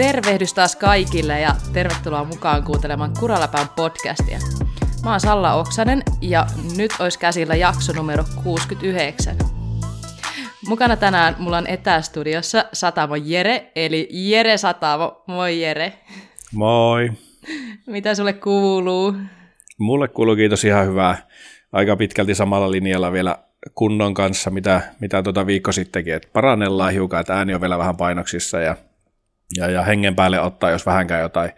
Tervehdys taas kaikille ja tervetuloa mukaan kuuntelemaan Kuraläpään podcastia. Mä oon Salla Oksanen ja nyt olisi käsillä jakso numero 69. Mukana tänään mulla on etästudiossa Satamo Jere, eli Jere Satamo. Moi Jere. Moi. Mitä sulle kuuluu? Mulle kuuluu kiitos ihan hyvää. Aika pitkälti samalla linjalla vielä kunnon kanssa, mitä, mitä tuota viikko sittenkin, että parannellaan hiukan, että ääni on vielä vähän painoksissa ja, ja, ja hengen päälle ottaa, jos vähänkään jotain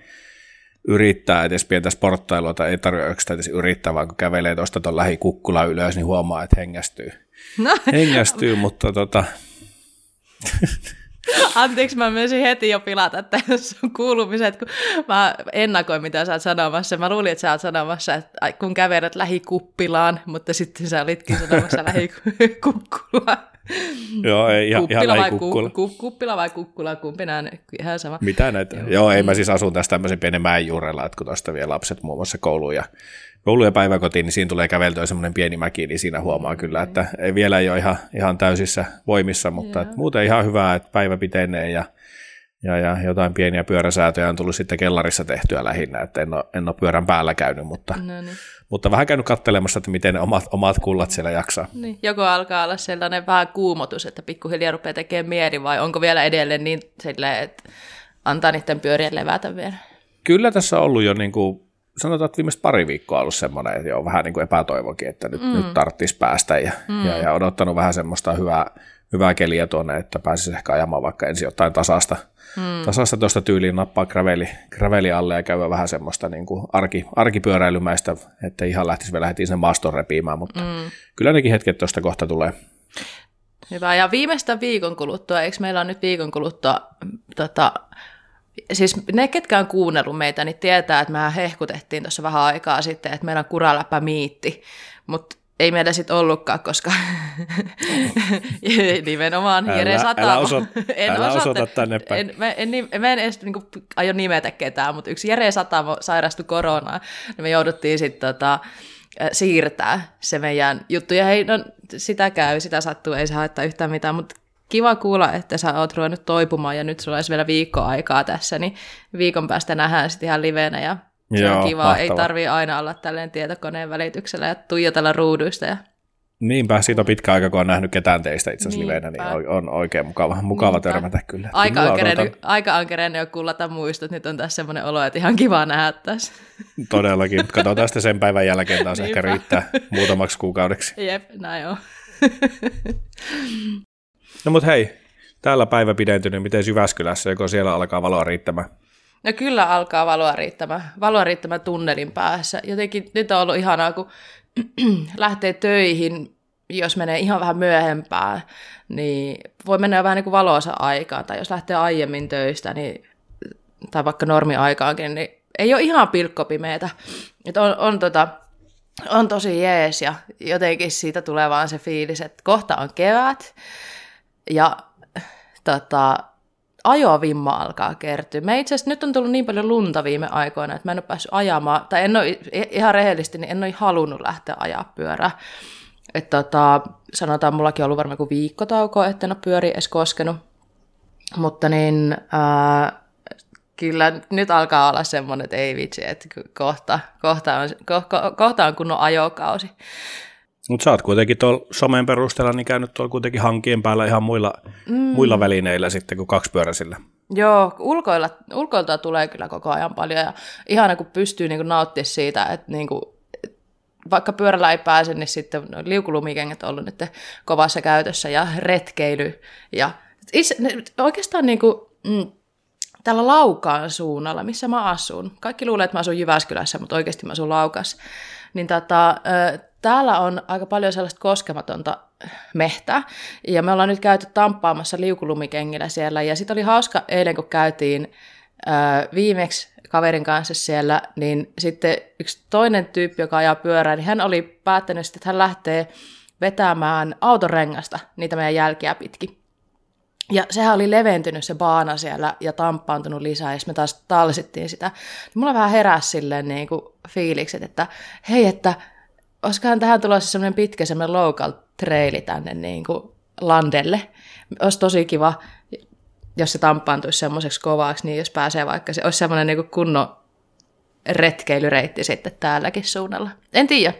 yrittää edes pientä sporttailua tai ei tarvitse edes yrittää, vaan kun kävelee tuosta tuon lähikukkula ylös, niin huomaa, että hengästyy. No. Hengästyy, mutta tota... Anteeksi, mä myös heti jo pilata että sun kuulumiset, kun mä ennakoin, mitä sä oot sanomassa. Mä luulin, että sä oot sanomassa, että kun kävelet lähikuppilaan, mutta sitten sä olitkin sanomassa lähikukkulaan. Joo, ei ihan, ihan vai kukkula. Ku, kuppila vai kukkula, kumpi nämä ihan sama. Mitä näitä? Joo, Joo ei mä siis asun tässä tämmöisen pienen mäen juurella, että kun tuosta vie lapset muun muassa kouluun ja koulu- ja päiväkotiin, niin siinä tulee käveltyä semmoinen pieni mäki, niin siinä huomaa kyllä, että ei vielä ei ole ihan, ihan täysissä voimissa, mutta että muuten ihan hyvää, että päivä pitenee ja, ja, ja jotain pieniä pyöräsäätöjä on tullut sitten kellarissa tehtyä lähinnä, että en ole, en ole pyörän päällä käynyt, mutta, no niin. mutta vähän käynyt kattelemassa, että miten omat, omat kullat siellä jaksaa. Niin. Joko alkaa olla sellainen vähän kuumotus, että pikkuhiljaa rupeaa tekemään mieli, vai onko vielä edelleen niin silleen, että antaa niiden pyörien levätä vielä? Kyllä tässä on ollut jo niin kuin sanotaan, että viimeiset pari viikkoa ollut semmoinen, että on vähän niin kuin epätoivokin, että nyt, mm. nyt tarttisi päästä ja, mm. ja, ja, odottanut vähän semmoista hyvää, hyvää keliä tuonne, että pääsisi ehkä ajamaan vaikka ensin jotain tasasta, mm. tasasta tuosta tyyliin nappaa graveli, graveli alle ja käydä vähän semmoista niin kuin arki, arkipyöräilymäistä, että ihan lähtisi vielä heti sen maaston repiimään, mutta mm. kyllä nekin hetket tuosta kohta tulee. Hyvä, ja viimeistä viikon kuluttua, eikö meillä on nyt viikon kuluttua tota, siis ne, ketkä on kuunnellut meitä, niin tietää, että mehän hehkutettiin tuossa vähän aikaa sitten, että meillä on kuraläppä miitti, mutta ei meillä sitten ollutkaan, koska nimenomaan Jere Sata. Älä, oso, en älä osoita, osoita tänne päin. En, mä, en, mä en edes niin kuin, aio nimetä ketään, mutta yksi Jere Satamo sairastui koronaan, niin me jouduttiin sitten tota, siirtää se meidän juttu. Ja hei, no, sitä käy, sitä sattuu, ei se haittaa yhtään mitään, mutta kiva kuulla, että sä oot ruvennut toipumaan ja nyt sulla olisi vielä viikko aikaa tässä, niin viikon päästä nähdään sitten ihan livenä ja se Joo, on kiva. Mahtava. Ei tarvii aina olla tälleen tietokoneen välityksellä ja tuijotella ruuduista ja Niinpä, siitä on pitkä aika, kun on nähnyt ketään teistä itse asiassa livenä, niin on oikein mukava, mukava Niinpä. törmätä kyllä. Aika on, kerennyt, aika on kerennyt jo kullata muistot, nyt on tässä semmoinen olo, että ihan kiva nähdä tässä. Todellakin, katsotaan sitten sen päivän jälkeen taas ehkä riittää muutamaksi kuukaudeksi. Jep, näin on. No mut hei, täällä päivä pidentynyt, miten Jyväskylässä, joko siellä alkaa valoa riittämään? No kyllä alkaa valoa riittämään, valoa riittämään tunnelin päässä. Jotenkin nyt on ollut ihanaa, kun lähtee töihin, jos menee ihan vähän myöhempään, niin voi mennä vähän niin kuin valoisa aikaan, tai jos lähtee aiemmin töistä, niin, tai vaikka normi-aikaankin, niin ei ole ihan pilkkopimeetä. Että on, on, tota, on tosi jees, ja jotenkin siitä tulee vaan se fiilis, että kohta on kevät, ja tota, ajovimma alkaa kertyä. Me itse asiassa nyt on tullut niin paljon lunta viime aikoina, että mä en ole päässyt ajamaan, tai en ole ihan rehellisesti, niin en ole halunnut lähteä ajaa pyörää. Että tota, sanotaan, mullakin on ollut varmaan kuin viikkotauko, että en ole pyöri edes koskenut. Mutta niin, ää, kyllä nyt alkaa olla semmoinen, että ei vitsi, että kohta, kohta, on, ko, ko, kohta on kunnon ajokausi. Mutta sä oot kuitenkin tuolla somen perusteella niin käynyt tuolla kuitenkin hankien päällä ihan muilla, mm. muilla välineillä sitten kuin kaksipyöräisillä. Joo, ulkoilla, ulkoilta tulee kyllä koko ajan paljon ja ihana kun pystyy niin nauttimaan siitä, että niin kuin, vaikka pyörällä ei pääse, niin sitten liukulumikengät on ollut nyt kovassa käytössä ja retkeily. Ja itse, oikeastaan niin kuin, mm, tällä Laukaan suunnalla, missä mä asun. Kaikki luulee, että mä asun Jyväskylässä, mutta oikeasti mä asun Laukas. Niin tota, täällä on aika paljon sellaista koskematonta mehtää, ja me ollaan nyt käyty tamppaamassa liukulumikengillä siellä, ja sitten oli hauska eilen, kun käytiin ää, viimeksi kaverin kanssa siellä, niin sitten yksi toinen tyyppi, joka ajaa pyörää, niin hän oli päättänyt, että hän lähtee vetämään autorengasta niitä meidän jälkiä pitkin. Ja sehän oli leventynyt se baana siellä ja tamppaantunut lisää, ja me taas talsittiin sitä. Mulla vähän heräsi silleen niin kuin fiilikset, että hei, että olisikohan tähän tulossa semmoinen pitkä semmoinen local traili tänne niin kuin landelle. Olisi tosi kiva. jos se tamppaantuisi semmoiseksi kovaksi, niin jos pääsee vaikka, se olisi semmoinen niin kunnon retkeilyreitti sitten täälläkin suunnalla. En tiedä.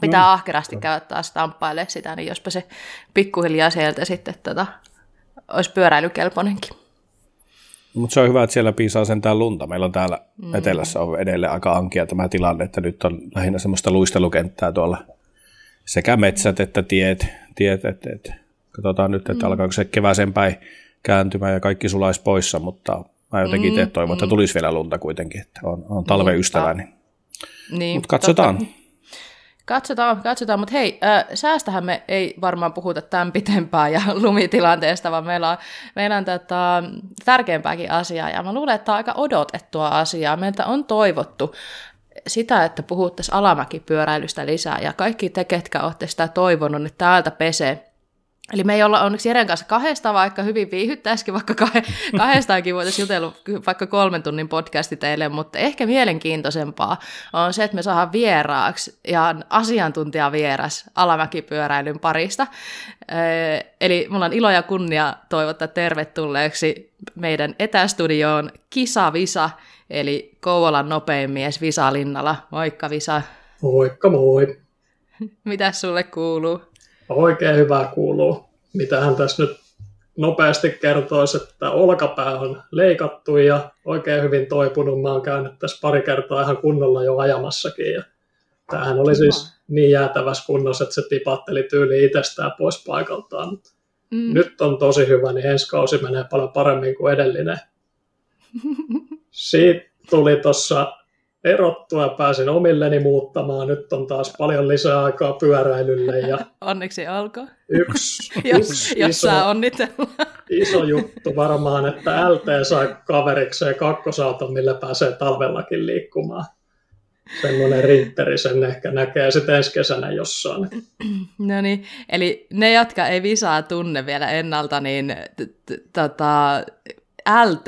Pitää mm. ahkerasti käydä taas tamppailemaan sitä, niin jospa se pikkuhiljaa sieltä sitten tota, olisi pyöräilykelpoinenkin. Mutta se on hyvä, että siellä piisaa sentään lunta. Meillä on täällä mm. etelässä on edelleen aika ankia tämä tilanne, että nyt on lähinnä semmoista luistelukenttää tuolla sekä metsät että tiet. tiet et, et. Katsotaan nyt, että mm. alkaako se kevääseen päin kääntymään ja kaikki sulaisi poissa, mutta mä jotenkin mm. itse toivon, että mm. tulisi vielä lunta kuitenkin, että on, on talven ystävä. Niin. Niin, mutta katsotaan. Totta. Katsotaan, katsotaan, mutta hei, äh, säästähän me ei varmaan puhuta tämän pitempään ja lumitilanteesta, vaan meillä on, meillä on tota, tärkeämpääkin asiaa, ja mä luulen, että tämä on aika odotettua asiaa. Meiltä on toivottu sitä, että puhuttaisiin alamäkipyöräilystä lisää, ja kaikki te, ketkä olette sitä toivonut, niin täältä pesee Eli me ei olla onneksi Jeren kanssa kahdesta, vaikka hyvin viihyttäisikin, vaikka kahdestaankin voitaisiin jutella vaikka kolmen tunnin podcasti teille, mutta ehkä mielenkiintoisempaa on se, että me saadaan vieraaksi ja asiantuntijavieras alamäkipyöräilyn parista. Eli mulla on ilo ja kunnia toivottaa tervetulleeksi meidän etästudioon Kisa Visa, eli Kouvolan nopein mies Visa Linnala. Moikka Visa. Moikka moi. Mitäs sulle kuuluu? Oikein hyvää kuuluu. Mitä hän tässä nyt nopeasti kertoisi, että olkapää on leikattu ja oikein hyvin toipunut. Mä oon käynyt tässä pari kertaa ihan kunnolla jo ajamassakin. Ja tämähän oli siis niin jäätävässä kunnossa, että se tipatteli tyyli itsestään pois paikaltaan. Mm. Nyt on tosi hyvä, niin ensi kausi menee paljon paremmin kuin edellinen. Siitä tuli tuossa erottua ja pääsin omilleni muuttamaan. Nyt on taas paljon lisää aikaa pyöräilylle. Ja Onneksi alkoi. Yksi, jos, yksi jos iso, saa iso juttu varmaan, että LT sai kaverikseen kakkosauton, millä pääsee talvellakin liikkumaan. Semmoinen rinteri sen ehkä näkee sitten ensi kesänä jossain. No niin, eli ne, jotka ei visaa tunne vielä ennalta, niin tota, LT,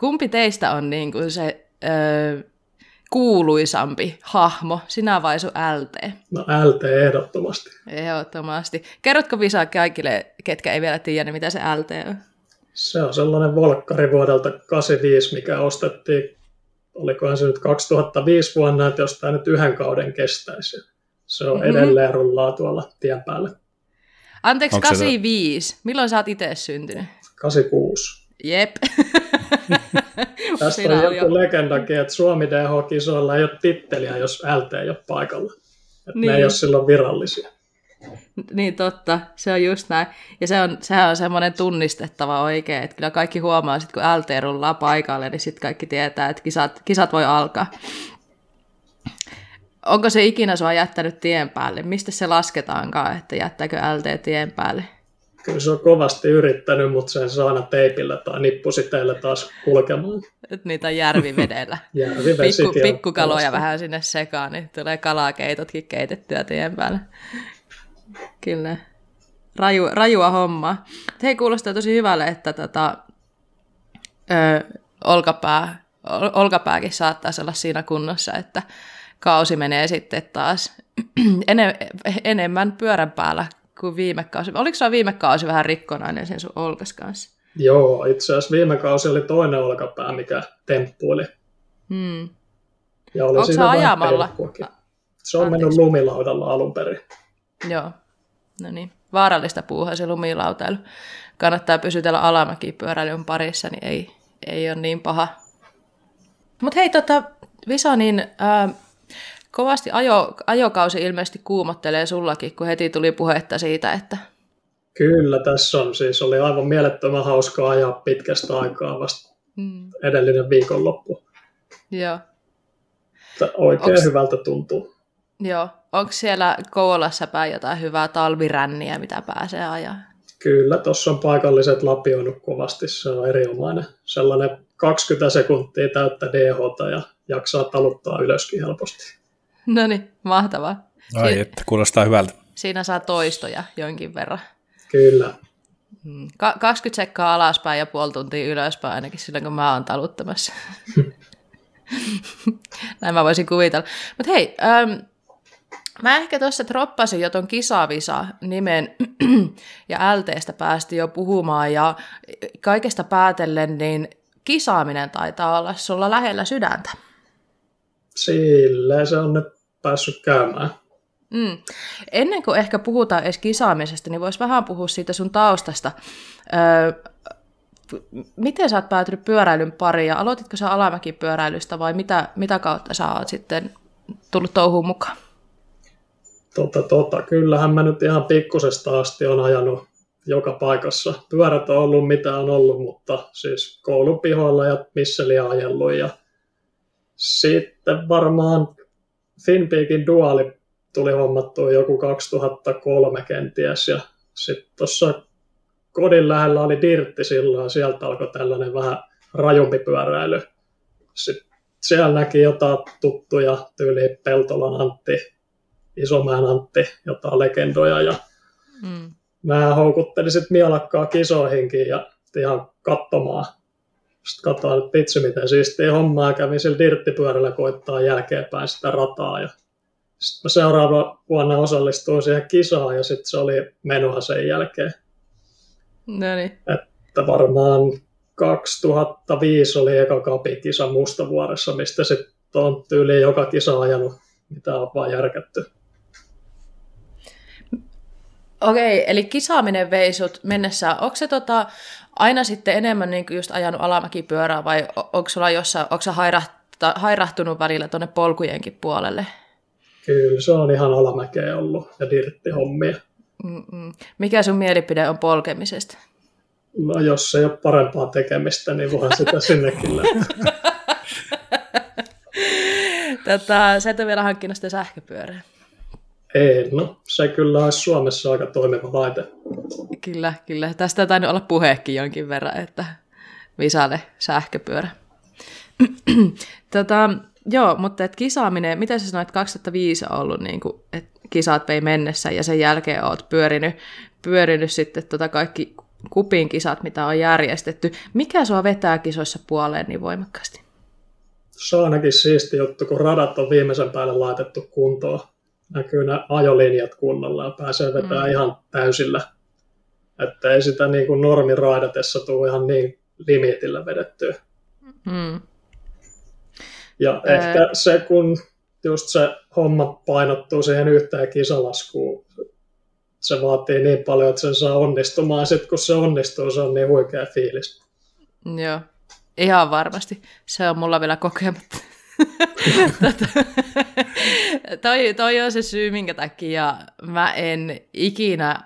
kumpi teistä on niin kuin se kuuluisampi hahmo, sinä vai sun LT? No LT ehdottomasti. Ehdottomasti. Kerrotko Visa kaikille, ketkä ei vielä tiedä, niin mitä se LT on? Se on sellainen volkkari vuodelta 85, mikä ostettiin, olikohan se nyt 2005 vuonna, että jos tämä nyt yhden kauden kestäisi. Se on mm-hmm. edelleen rullaa tuolla tien päällä. Anteeksi, Onko 85. Se... Milloin sä oot itse syntynyt? 86. Jep. Tästä on joku legendakin, että Suomi DH-kisoilla ei ole titteliä, jos LT ei ole paikalla. Että niin. Ne ei ole silloin virallisia. Niin totta, se on just näin. Ja se on, sehän on semmoinen tunnistettava oikein, että kyllä kaikki huomaa, että kun LT rullaa paikalle, niin sitten kaikki tietää, että kisat, kisat voi alkaa. Onko se ikinä sua jättänyt tien päälle? Mistä se lasketaankaan, että jättääkö LT tien päälle? Kyllä se on kovasti yrittänyt, mutta sen saa aina teipillä tai nippusiteillä taas kulkemaan. Nyt niitä on järvivedellä. Pikku, pikkukaloja vähän sinne sekaan, niin tulee kalakeitotkin keitettyä tien päällä. Kyllä. Raju, rajua hommaa. Hei, kuulostaa tosi hyvälle, että tota, ö, olkapää, ol, olkapääkin saattaa olla siinä kunnossa, että kausi menee sitten taas enemmän pyörän päällä kuin viime kausi. Oliko se viime kausi vähän rikkonainen sen sun olkas kanssa? Joo, itse asiassa viime kausi oli toinen olkapää, mikä temppuili. Hmm. Ja oli Onko se ajamalla? Se on Anteeksi. mennyt lumilaudalla alun perin. Joo, no niin. Vaarallista puuhaa se lumilautailu. Kannattaa pysytellä alamäkipyöräilyn parissa, niin ei, ei ole niin paha. Mutta hei, tota, Visa, niin äh, Kovasti ajo, ajokausi ilmeisesti kuumottelee sullakin, kun heti tuli puhetta siitä, että... Kyllä, tässä on. Siis oli aivan mielettömän hauskaa ajaa pitkästä aikaa vasta mm. edellinen viikonloppu. Joo. Oikein Onks... hyvältä tuntuu. Joo. Onko siellä Kouvolassa päin jotain hyvää talviränniä, mitä pääsee ajaa? Kyllä, tuossa on paikalliset lapioinut kovasti. Se on erinomainen. Sellainen 20 sekuntia täyttä DH ja jaksaa taluttaa ylöskin helposti. No niin, mahtavaa. Ai, si- että kuulostaa hyvältä. Siinä saa toistoja jonkin verran. Kyllä. Hmm. Ka- 20 sekkaa alaspäin ja puoli tuntia ylöspäin ainakin silloin, kun mä oon taluttamassa. Näin mä voisin kuvitella. Mutta hei, ähm, Mä ehkä tuossa droppasin jo ton kisavisa nimen ja LTstä päästi jo puhumaan ja kaikesta päätellen niin kisaaminen taitaa olla sulla lähellä sydäntä. Sille se on nyt päässyt käymään. Mm. Ennen kuin ehkä puhutaan edes kisaamisesta, niin voisi vähän puhua siitä sun taustasta. Öö, miten sä oot päätynyt pyöräilyn pariin ja aloititko sä alamäkipyöräilystä vai mitä, mitä kautta sä oot sitten tullut touhuun mukaan? Tota, tota, kyllähän mä nyt ihan pikkusesta asti on ajanut joka paikassa. Pyörät on ollut mitä on ollut, mutta siis koulupihoilla ja missä liian ajellut. Ja sitten varmaan Finpeakin duali tuli hommattua joku 2003 kenties. Ja sitten tuossa kodin lähellä oli Dirtti silloin, sieltä alkoi tällainen vähän rajumpi pyöräily. Sitten siellä näki jotain tuttuja, tyyli Peltolan Antti, Isomäen Antti, jotain legendoja. Ja mm. Mä houkuttelin sitten mielakkaa kisoihinkin ja ihan katsomaan. Sitten katsoin, että vitsi miten siistiä hommaa. Kävin sillä dirttipyörällä koittaa jälkeenpäin sitä rataa. Ja sitten mä seuraava vuonna osallistuin siihen kisaan ja sitten se oli menoa sen jälkeen. No niin. Että varmaan 2005 oli eka kapikisa Mustavuoressa, mistä sitten on tyyliin joka kisa ajanut, mitä on vaan järkätty. Okei, eli kisaaminen veisut mennessä, onko se tota, aina sitten enemmän niin just ajanut alamäkipyörää vai onko sulla jossain, onko hairahta, hairahtunut välillä tuonne polkujenkin puolelle? Kyllä, se on ihan alamäkeä ollut ja dirttihommia. Mm-mm. Mikä sun mielipide on polkemisesta? No jos ei ole parempaa tekemistä, niin voihan sitä sinnekin. Tätä, sä et ole vielä hankkinut sitä sähköpyörää. Ei, no se kyllä olisi Suomessa aika toimiva laite. Kyllä, kyllä. Tästä tainnut olla puheekin jonkin verran, että Visalle sähköpyörä. tota, joo, mutta et kisaaminen, mitä sä sanoit, 2005 on ollut, niin kuin, että kisat vei mennessä ja sen jälkeen oot pyörinyt, pyörinyt sitten tota kaikki kupin kisat, mitä on järjestetty. Mikä sua vetää kisoissa puoleen niin voimakkaasti? Se on ainakin siisti juttu, kun radat on viimeisen päälle laitettu kuntoon näkyy nämä ajolinjat kunnolla ja pääsee vetämään mm. ihan täysillä. Että ei sitä niin kuin normiraidatessa tule ihan niin limitillä vedettyä. Mm. Ja Ää... ehkä se, kun just se homma painottuu siihen yhteen kisalaskuun, se vaatii niin paljon, että sen saa onnistumaan. Sitten kun se onnistuu, se on niin huikea fiilis. Joo, ihan varmasti. Se on mulla vielä kokematta. Tota, toi, toi on se syy, minkä takia mä en ikinä,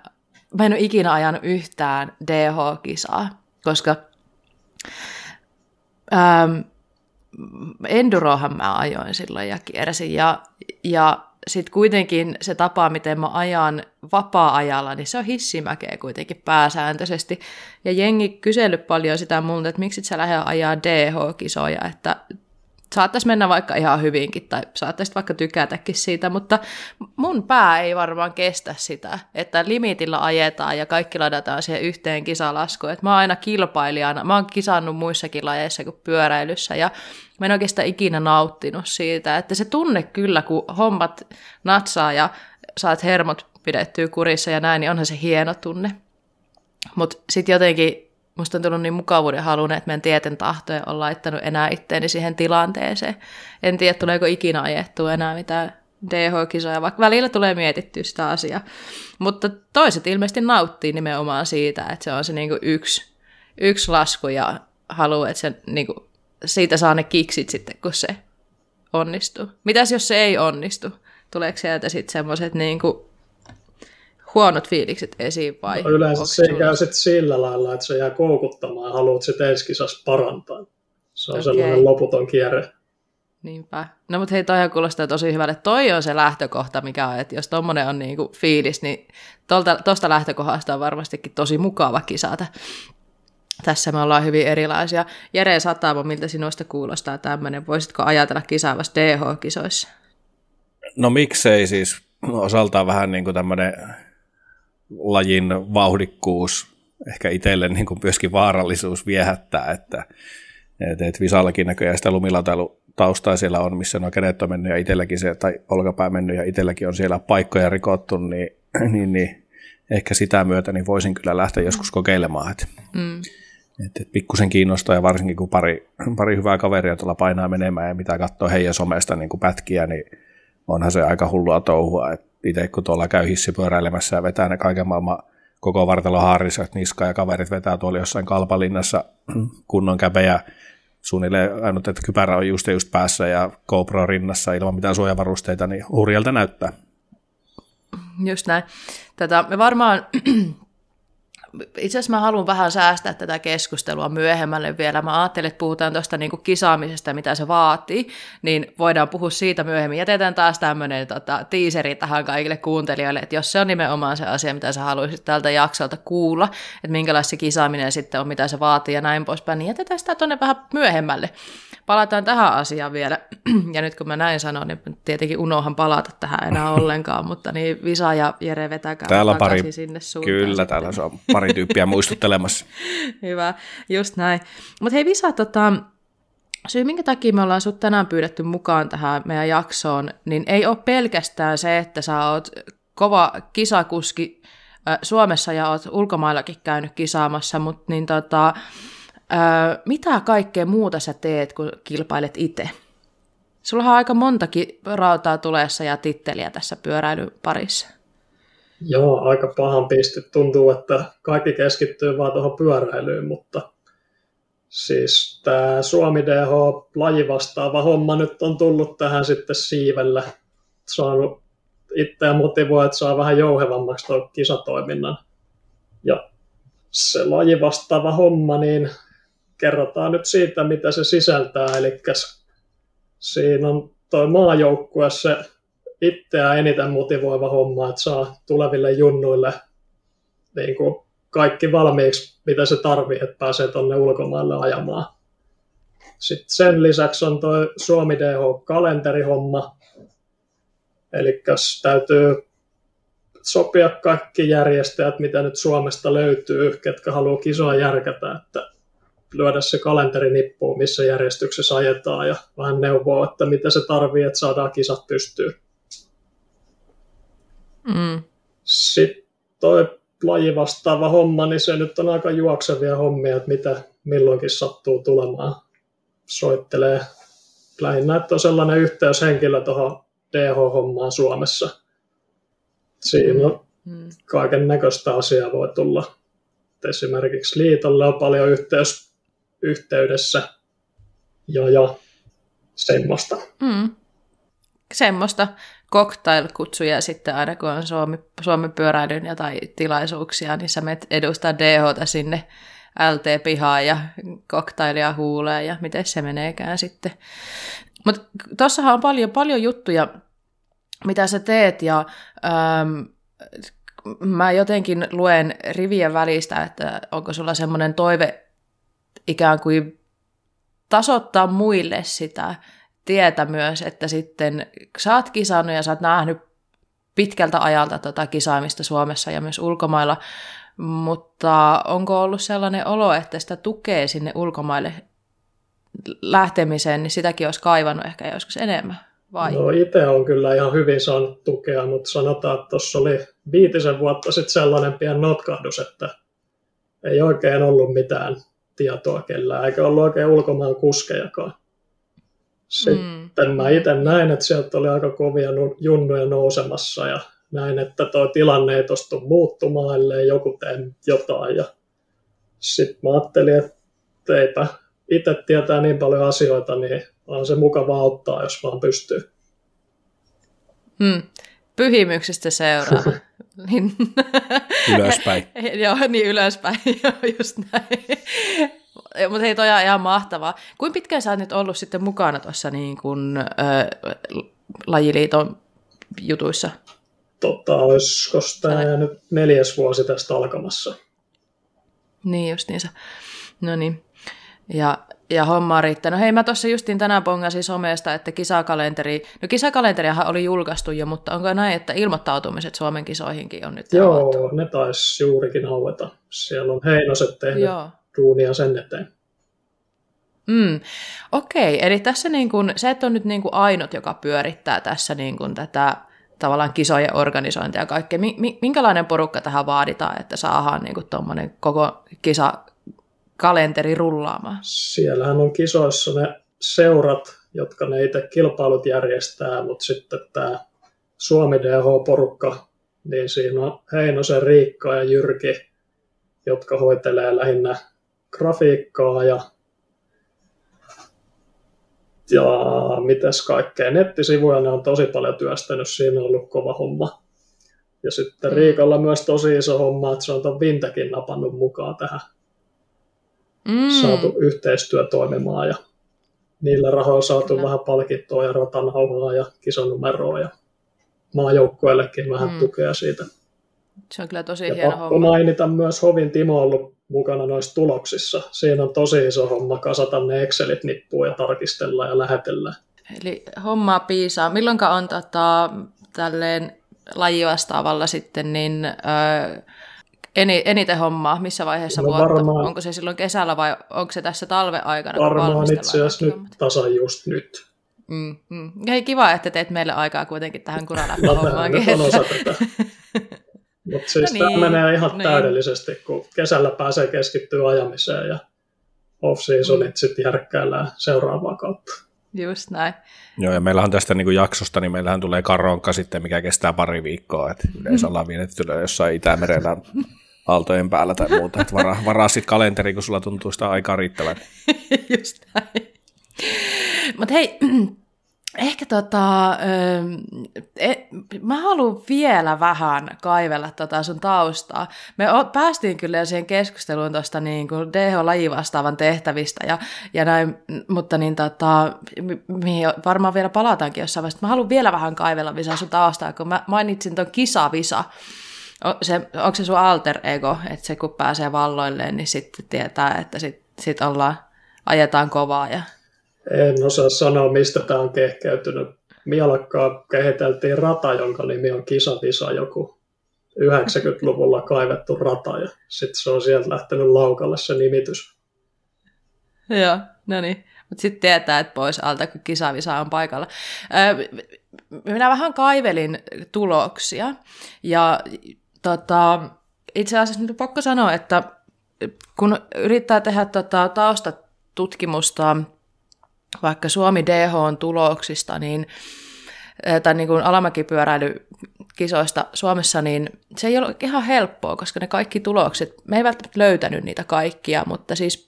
mä en ole ikinä ajanut yhtään DH-kisaa, koska ähm, endurohan mä ajoin silloin ja kiersin ja, ja sitten kuitenkin se tapa, miten mä ajan vapaa-ajalla, niin se on hissimäkeä kuitenkin pääsääntöisesti. Ja jengi kysellyt paljon sitä multa, että miksi sä lähde ajaa DH-kisoja, että saattaisi mennä vaikka ihan hyvinkin, tai saattaisi vaikka tykätäkin siitä, mutta mun pää ei varmaan kestä sitä, että limitillä ajetaan ja kaikki ladataan siihen yhteen kisalaskuun. Et mä oon aina kilpailijana, mä oon kisannut muissakin lajeissa kuin pyöräilyssä, ja mä en oikeastaan ikinä nauttinut siitä, että se tunne kyllä, kun hommat natsaa ja saat hermot pidettyä kurissa ja näin, niin onhan se hieno tunne. Mutta sitten jotenkin musta on tullut niin mukavuuden halun, että meidän tieten tahtoja on laittanut enää itteeni siihen tilanteeseen. En tiedä, tuleeko ikinä ajettua enää mitään DH-kisoja, vaikka välillä tulee mietittyä sitä asiaa. Mutta toiset ilmeisesti nauttii nimenomaan siitä, että se on se niinku yksi, yksi lasku ja haluaa, että se niinku, siitä saa ne kiksit sitten, kun se onnistuu. Mitäs jos se ei onnistu? Tuleeko sieltä sitten semmoiset niinku huonot fiilikset esiin vai? No yleensä se ei käy sitten sillä lailla, että se jää koukuttamaan ja haluat sitten ensi kisassa parantaa. Se on okay. sellainen loputon kierre. Niinpä. No mutta hei, toihan kuulostaa tosi hyvälle. Toi on se lähtökohta, mikä on, että jos tommonen on niinku fiilis, niin tuosta lähtökohdasta on varmastikin tosi mukava kisata. Tässä me ollaan hyvin erilaisia. Jere Satamo, miltä sinusta kuulostaa tämmöinen? Voisitko ajatella kisaavassa DH-kisoissa? No miksei siis osaltaan vähän niin kuin tämmöinen lajin vauhdikkuus, ehkä itselle niin kuin myöskin vaarallisuus viehättää, että et, et Visallakin näköjään sitä taustaa siellä on, missä nuo kädet on mennyt ja itselläkin se, tai olkapää mennyt ja itselläkin on siellä paikkoja rikottu, niin, niin, niin ehkä sitä myötä niin voisin kyllä lähteä joskus kokeilemaan. Että, mm. että, että pikkusen kiinnostaa ja varsinkin kun pari, pari hyvää kaveria tuolla painaa menemään ja mitä katsoo heidän somesta niin kuin pätkiä, niin onhan se aika hullua touhua. Että itse kun tuolla käy hissipyöräilemässä ja vetää ne kaiken maailman koko vartalo haarissa niska ja kaverit vetää tuolla jossain kalpalinnassa kunnon käpejä suunnilleen ainut, että kypärä on just just päässä ja GoPro rinnassa ilman mitään suojavarusteita, niin hurjalta näyttää. Just näin. Tätä, me varmaan itse asiassa mä haluan vähän säästää tätä keskustelua myöhemmälle vielä. Mä ajattelin, että puhutaan tuosta niinku kisaamisesta, mitä se vaatii, niin voidaan puhua siitä myöhemmin. Jätetään taas tämmöinen tota, tiiseri tähän kaikille kuuntelijoille, että jos se on nimenomaan se asia, mitä sä haluaisit tältä jaksolta kuulla, että minkälaista se kisaaminen sitten on, mitä se vaatii ja näin poispäin, niin jätetään sitä tuonne vähän myöhemmälle palataan tähän asiaan vielä. Ja nyt kun mä näin sanon, niin tietenkin unohan palata tähän enää ollenkaan, mutta niin Visa ja Jere vetäkää täällä pari, sinne suuntaan. Kyllä, sitten. täällä se on pari tyyppiä muistuttelemassa. Hyvä, just näin. Mutta hei Visa, tota, syy minkä takia me ollaan sut tänään pyydetty mukaan tähän meidän jaksoon, niin ei ole pelkästään se, että sä oot kova kisakuski Suomessa ja oot ulkomaillakin käynyt kisaamassa, mutta niin tota, mitä kaikkea muuta sä teet, kun kilpailet itse? Sulla on aika montakin rautaa tulessa ja titteliä tässä pyöräilyn parissa. Joo, aika pahan pisti. Tuntuu, että kaikki keskittyy vaan tuohon pyöräilyyn, mutta siis tämä Suomi DH laji vastaava homma nyt on tullut tähän sitten siivellä. Saanut itseä motivoida, että saa vähän jouhevammaksi tuon kisatoiminnan. Ja se laji vastaava homma, niin kerrotaan nyt siitä, mitä se sisältää. Eli siinä on tuo maajoukkue se itseään eniten motivoiva homma, että saa tuleville junnuille niin kuin kaikki valmiiksi, mitä se tarvii, että pääsee tuonne ulkomaille ajamaan. Sitten sen lisäksi on tuo Suomi DH-kalenterihomma, eli täytyy sopia kaikki järjestäjät, mitä nyt Suomesta löytyy, ketkä haluaa kisoa järkätä, että lyödä se kalenteri nippuun, missä järjestyksessä ajetaan ja vähän neuvoa, että mitä se tarvii, että saadaan kisat pystyyn. Mm. Sitten toi laji vastaava homma, niin se nyt on aika juoksevia hommia, että mitä milloinkin sattuu tulemaan. Soittelee lähinnä, että on sellainen yhteyshenkilö tuohon DH-hommaan Suomessa. Siinä on mm. kaiken näköistä asiaa voi tulla. Esimerkiksi liitolle on paljon yhteys yhteydessä ja, ja semmoista. Mm. Semmoista cocktail-kutsuja sitten aina kun on Suomi, Suomen pyöräilyn tai tilaisuuksia, niin sä menet edustaa DHta sinne LT-pihaan ja cocktailia huuleen ja miten se meneekään sitten. Mutta tuossahan on paljon, paljon juttuja, mitä sä teet ja ähm, mä jotenkin luen rivien välistä, että onko sulla semmoinen toive ikään kuin tasoittaa muille sitä tietä myös, että sitten sä oot kisannut ja sä oot nähnyt pitkältä ajalta tota kisaamista Suomessa ja myös ulkomailla, mutta onko ollut sellainen olo, että sitä tukee sinne ulkomaille lähtemiseen, niin sitäkin olisi kaivannut ehkä joskus enemmän? Vai? No itse on kyllä ihan hyvin saanut tukea, mutta sanotaan, että tuossa oli viitisen vuotta sitten sellainen pieni notkahdus, että ei oikein ollut mitään tietoa kellään, eikä ollut oikein ulkomaan kuskejakaan. Sitten mm. mä itse näin, että sieltä oli aika kovia junnuja nousemassa ja näin, että tuo tilanne ei tostu muuttumaan, ellei joku tee jotain. Ja sitten mä ajattelin, että eipä itse tietää niin paljon asioita, niin on se mukava auttaa, jos vaan pystyy. Hmm. Pyhimyksestä seuraa. Niin. ylöspäin. Joo, niin ylöspäin, joo, just näin. Mutta hei, toi on ihan mahtavaa. Kuinka pitkään sä oot nyt ollut sitten mukana tuossa niin kun, äh, lajiliiton jutuissa? Tota, olisiko tämä nyt neljäs vuosi tästä alkamassa? Niin, just niin. No niin. Ja ja homma riittää. No hei, mä tuossa justiin tänään pongasin somesta, että kisakalenteri, no kisakalenteriahan oli julkaistu jo, mutta onko näin, että ilmoittautumiset Suomen kisoihinkin on nyt Joo, avattu? ne taisi juurikin aueta. Siellä on Heinoset tehnyt Joo. Duunia sen eteen. Mm. Okei, eli tässä niin kun, se, että on nyt niin kun ainut, joka pyörittää tässä niin kun tätä tavallaan kisojen organisointia ja kaikkea. Minkälainen porukka tähän vaaditaan, että saadaan niin tuommoinen koko kisa kalenteri rullaamaan? Siellähän on kisoissa ne seurat, jotka ne itse kilpailut järjestää, mutta sitten tämä Suomi DH-porukka, niin siinä on Heinosen Riikka ja Jyrki, jotka hoitelee lähinnä grafiikkaa ja ja mitäs kaikkea. Nettisivuja ne on tosi paljon työstänyt, siinä on ollut kova homma. Ja sitten mm. Riikalla myös tosi iso homma, että se on ton Vintäkin napannut mukaan tähän. Mm. Saatu yhteistyö toimimaan ja niillä rahoilla saatu Kyllä. vähän palkittua ja ratanauhaa ja kisanumeroa ja maajoukkueellekin vähän mm. tukea siitä. Se on kyllä tosi ja hieno pakko homma. mainita myös Hovin Timo ollut mukana noissa tuloksissa. Siinä on tosi iso homma kasata ne Excelit nippuun ja tarkistella ja lähetellä. Eli hommaa piisaa. Milloinka on tota, tälleen lajivastaavalla sitten niin, öö, eni, eniten hommaa? Missä vaiheessa no vuotta? Varmaan, onko se silloin kesällä vai onko se tässä talven aikana? Varmaan itse asiassa nyt tasan just nyt. Mm, mm. Hei, kiva, että teet meille aikaa kuitenkin tähän kuraläppä-hommaankin. No, on osa tätä. Mutta siis no niin, tämä menee ihan niin. täydellisesti, kun kesällä pääsee keskittyä ajamiseen ja off-seasonit mm. sitten järkkäillään seuraavaa kautta. Just näin. Joo, ja meillähän tästä niin jaksosta, niin meillähän tulee karonka sitten, mikä kestää pari viikkoa, että yleensä ollaan vienetty jossain Itämerellä aaltojen päällä tai muuta, että varaa, varaa sitten kalenteri, kun sulla tuntuu sitä aikaa riittävän. Just näin. Mutta hei, Ehkä tota, et, mä haluan vielä vähän kaivella tota sun taustaa. Me o, päästiin kyllä siihen keskusteluun tuosta niin DH-lajivastaavan tehtävistä ja, ja näin, mutta niin tota, mihin varmaan vielä palataankin jossain vaiheessa. Mä haluan vielä vähän kaivella Visa sun taustaa, kun mä mainitsin ton kisavisa. O, se, onko se sun alter ego, että se kun pääsee valloilleen, niin sitten tietää, että sit, sit ollaan, ajetaan kovaa ja en osaa sanoa, mistä tämä on kehkeytynyt. Mielakkaa kehiteltiin rata, jonka nimi on Kisavisa, joku 90-luvulla kaivettu rata, ja sitten se on sieltä lähtenyt laukalle se nimitys. Joo, no niin. Mutta sitten tietää, että pois alta, kun kisavisa on paikalla. minä vähän kaivelin tuloksia, ja tota, itse asiassa nyt on pakko sanoa, että kun yrittää tehdä tota, taustatutkimusta vaikka Suomi DH on tuloksista, niin, tai niin kuin alamäkipyöräilykisoista Suomessa, niin se ei ole ihan helppoa, koska ne kaikki tulokset, me ei välttämättä löytänyt niitä kaikkia, mutta siis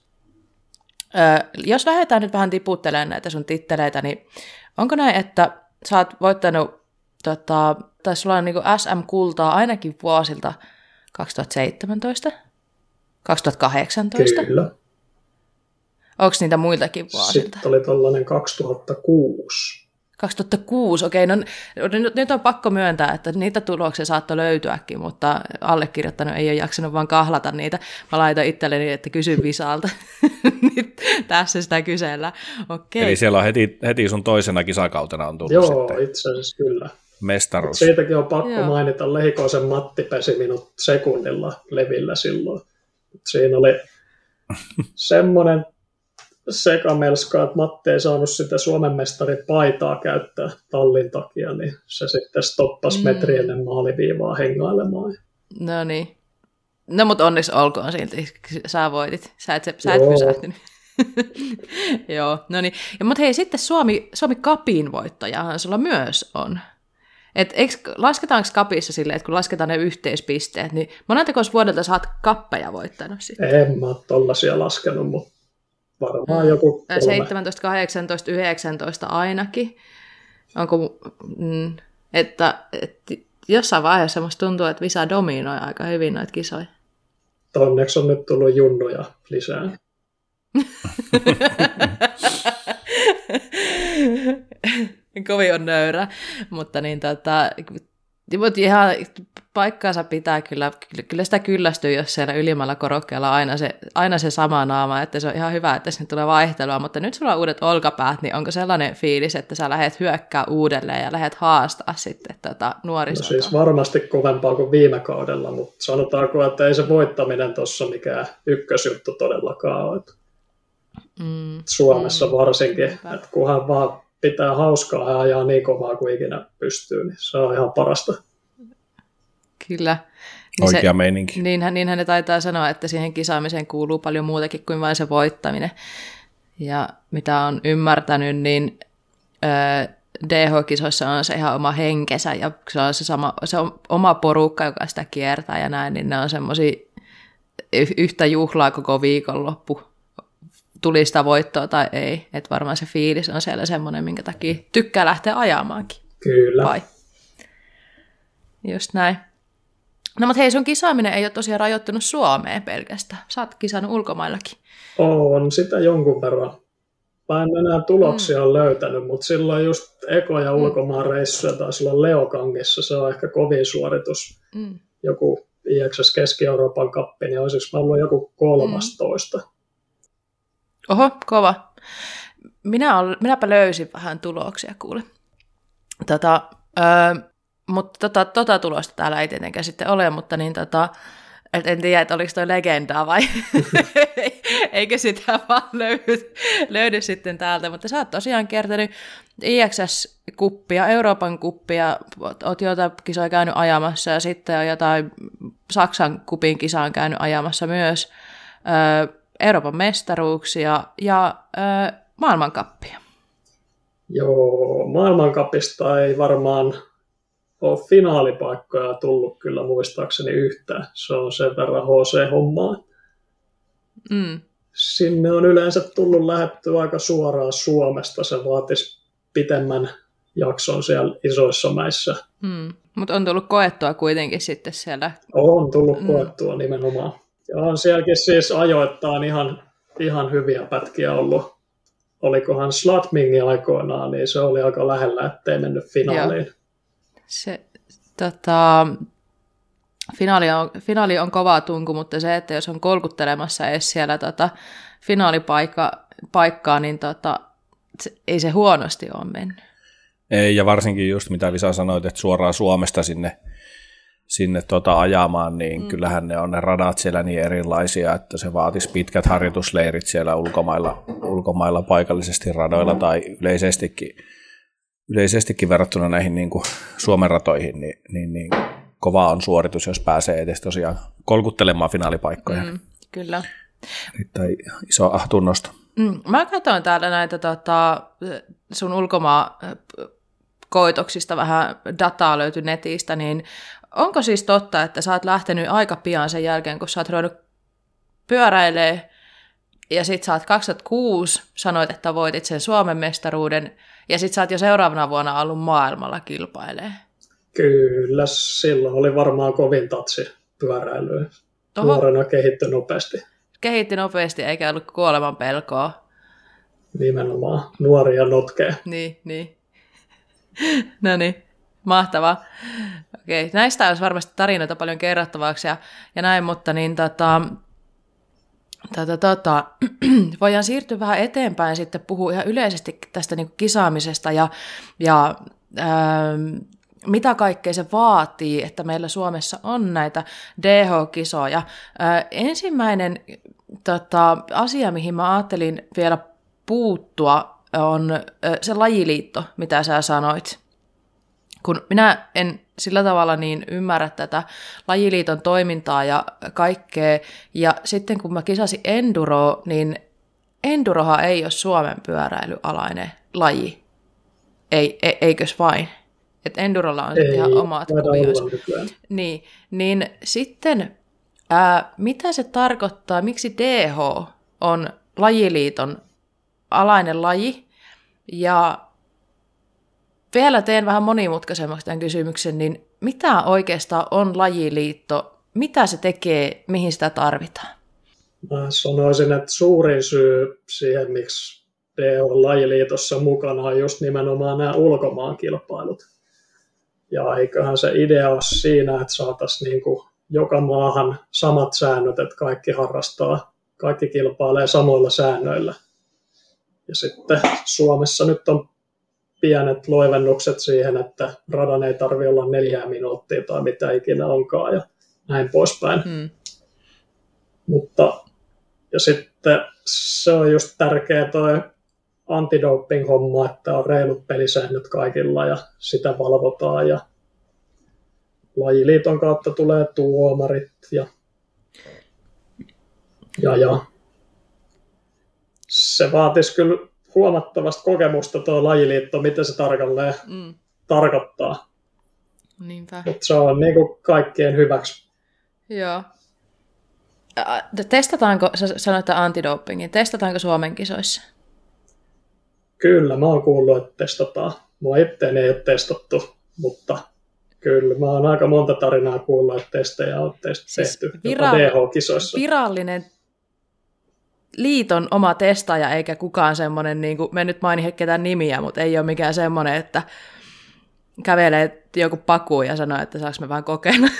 jos lähdetään nyt vähän tiputtelemaan näitä sun titteleitä, niin onko näin, että sä oot voittanut, tota, tai sulla on niin SM-kultaa ainakin vuosilta 2017, 2018? Kyllä. Onko niitä muiltakin vuosilta? Sitten oli tällainen 2006. 2006, okei, no nyt, nyt on pakko myöntää, että niitä tuloksia saattoi löytyäkin, mutta allekirjoittanut ei ole jaksanut vaan kahlata niitä. Mä laitoin itselleni, että kysyn Visalta. Nyt tässä sitä kysellä. Okei. Eli siellä on heti, heti sun toisena kisakautena on tullut Joo, sitten. itse asiassa kyllä. Mestaruus. Siitäkin on pakko Joo. mainita, Lehikoisen Matti pesi minut sekunnilla levillä silloin. Siinä oli semmoinen sekamelska, että Matti ei saanut sitä Suomen mestarin paitaa käyttää tallin takia, niin se sitten stoppasi mm. metri ennen maaliviivaa hengailemaan. No niin. No mutta onneksi olkoon silti, sä voitit, sä et, sä et pysähtynyt. Joo, no niin. Ja, mutta hei, sitten Suomi, Suomi Kapin voittajahan sulla myös on. Et eikö, lasketaanko kapissa silleen, että kun lasketaan ne yhteispisteet, niin monentako vuodelta sä oot kappeja voittanut sitten? En mä ole tollasia laskenut, mutta varmaan joku kolme. 17, 18, 19 ainakin. Onko, mm, että, että jossain vaiheessa musta tuntuu, että Visa dominoi aika hyvin noita kisoja. Onneksi on nyt tullut junnuja lisää. Kovin on nöyrä, mutta niin tota, mutta ihan paikkaansa pitää kyllä, kyllä sitä kyllästyy, jos siellä ylimmällä korokkeella on aina se, aina se sama naama, että se on ihan hyvä, että sinne tulee vaihtelua, mutta nyt sulla on uudet olkapäät, niin onko sellainen fiilis, että sä lähdet hyökkää uudelleen ja lähdet haastaa sitten tota nuorisoa? No siis varmasti kovempaa kuin viime kaudella, mutta sanotaanko, että ei se voittaminen tuossa mikään ykkösjuttu todellakaan ole. mm. Suomessa mm. varsinkin. että kunhan vaan pitää hauskaa ja ajaa niin kovaa kuin ikinä pystyy, niin se on ihan parasta. Kyllä. Niin Oikea se, meininki. Niinhän, niinhän ne taitaa sanoa, että siihen kisaamiseen kuuluu paljon muutakin kuin vain se voittaminen. Ja mitä on ymmärtänyt, niin DH-kisoissa on se ihan oma henkensä ja se on se, sama, se on oma porukka, joka sitä kiertää ja näin, niin ne on semmoisia yhtä juhlaa koko viikonloppu. Tuli sitä voittoa tai ei. Että varmaan se fiilis on siellä semmoinen, minkä takia tykkää lähteä ajamaankin. Kyllä. Vai? Just näin. No mutta hei, sun kisaaminen ei ole tosiaan rajoittunut Suomeen pelkästään. Sä oot kisannut ulkomaillakin. On sitä jonkun verran. Mä en enää tuloksia mm. ole löytänyt, mutta silloin just ekoja mm. ulkomaan reissuja taisi olla Leokangissa. Se on ehkä kovin suoritus. Mm. Joku IXS Keski-Euroopan kappi, niin olisiko mä ollut joku 13. Mm. Oho, kova. Minä ol, minäpä löysin vähän tuloksia, kuule. Tota, öö, mutta tota, tota tulosta täällä ei tietenkään sitten ole, mutta niin tota, et en tiedä, että oliko toi legendaa vai eikö sitä vaan löydy, löydy sitten täältä, mutta sä oot tosiaan kiertänyt IXS-kuppia, Euroopan kuppia, oot jotain kisoja käynyt ajamassa ja sitten on jotain Saksan kupin kisaan käynyt ajamassa myös, Euroopan mestaruuksia ja maailmankappia. Joo, maailmankapista ei varmaan ole finaalipaikkoja tullut kyllä muistaakseni yhtään. Se on sen verran HC-hommaa. Mm. Sinne on yleensä tullut lähettyä aika suoraan Suomesta. Se vaatisi pitemmän jakson siellä isoissa mäissä. Mm. Mutta on tullut koettua kuitenkin sitten siellä. On tullut mm. koettua nimenomaan. Ja on sielläkin siis ajoittain ihan, ihan hyviä pätkiä ollut. Olikohan Slatmingin aikoinaan, niin se oli aika lähellä, ettei mennyt finaaliin. Joo se tota, finaali, on, finaali on kova tunku, mutta se, että jos on kolkuttelemassa edes siellä tota, finaalipaikkaa, niin tota, se, ei se huonosti ole mennyt. Ei, ja varsinkin just mitä Visa sanoit, että suoraan Suomesta sinne, sinne tota ajamaan, niin mm. kyllähän ne on ne radat siellä niin erilaisia, että se vaatisi pitkät harjoitusleirit siellä ulkomailla, ulkomailla paikallisesti radoilla mm. tai yleisestikin yleisestikin verrattuna näihin niin kuin Suomen ratoihin, niin, niin, niin kova on suoritus, jos pääsee edes tosiaan kolkuttelemaan finaalipaikkoja. Mm, kyllä. Erittäin iso ahtunnosto. Mm, mä katsoin täällä näitä tota, sun ulkomaan koitoksista vähän dataa löytyi netistä, niin onko siis totta, että sä oot lähtenyt aika pian sen jälkeen, kun sä oot ruvennut pyöräilee ja sit sä oot 2006 sanoit, että voitit sen Suomen mestaruuden, ja sit sä oot jo seuraavana vuonna ollut maailmalla kilpailee. Kyllä, silloin oli varmaan kovin tatsi pyöräilyä. Nuorena kehittyi nopeasti. Kehitti nopeasti, eikä ollut kuoleman pelkoa. Nimenomaan, nuori ja notkea. Niin, niin. no niin, mahtavaa. Okei, näistä olisi varmasti tarinoita paljon kerrottavaksi ja, ja näin, mutta niin tota, Tätä, tota, voidaan siirtyä vähän eteenpäin sitten puhua ihan yleisesti tästä niin kisaamisesta ja, ja ää, mitä kaikkea se vaatii, että meillä Suomessa on näitä DH-kisoja. Ää, ensimmäinen tota, asia, mihin mä ajattelin vielä puuttua, on ää, se lajiliitto, mitä sä sanoit. Kun minä en sillä tavalla niin ymmärrä tätä lajiliiton toimintaa ja kaikkea. Ja sitten kun mä kisasin enduro, niin enduroha ei ole Suomen pyöräilyalainen laji. Ei, e, eikös vain? Että endurolla on ei, ihan omat kuvionsa. Niin, niin sitten ää, mitä se tarkoittaa, miksi DH on lajiliiton alainen laji ja vielä teen vähän monimutkaisemmaksi tämän kysymyksen, niin mitä oikeastaan on lajiliitto, mitä se tekee, mihin sitä tarvitaan? Mä sanoisin, että suurin syy siihen, miksi D on lajiliitossa mukana, on just nimenomaan nämä ulkomaankilpailut. Ja eiköhän se idea ole siinä, että saataisiin niin kuin joka maahan samat säännöt, että kaikki harrastaa, kaikki kilpailee samoilla säännöillä. Ja sitten Suomessa nyt on pienet loivennukset siihen, että radan ei tarvi olla neljää minuuttia tai mitä ikinä onkaan ja näin poispäin. Hmm. Mutta ja Ja sitten se on just tärkeä toi antidoping-homma, että on reilut pelisäännöt kaikilla ja sitä valvotaan ja lajiliiton kautta tulee tuomarit ja, ja, ja. se vaatisi kyllä huomattavasti kokemusta tuo lajiliitto, mitä se tarkalleen mm. tarkoittaa. Niinpä. Mutta se on niin kuin kaikkien hyväksi. Joo. Testataanko, sä sanoit antidopingin, testataanko Suomen kisoissa? Kyllä, mä oon kuullut, että testataan. Mua itteeni ei ole testattu, mutta kyllä mä oon aika monta tarinaa kuullut, että testejä on tehty siis vira- DH-kisoissa. Virallinen liiton oma testaaja, eikä kukaan semmoinen, niin kuin, me nyt mainin ketään nimiä, mutta ei ole mikään semmoinen, että kävelee joku paku ja sanoo, että saaks me vähän kokeilla.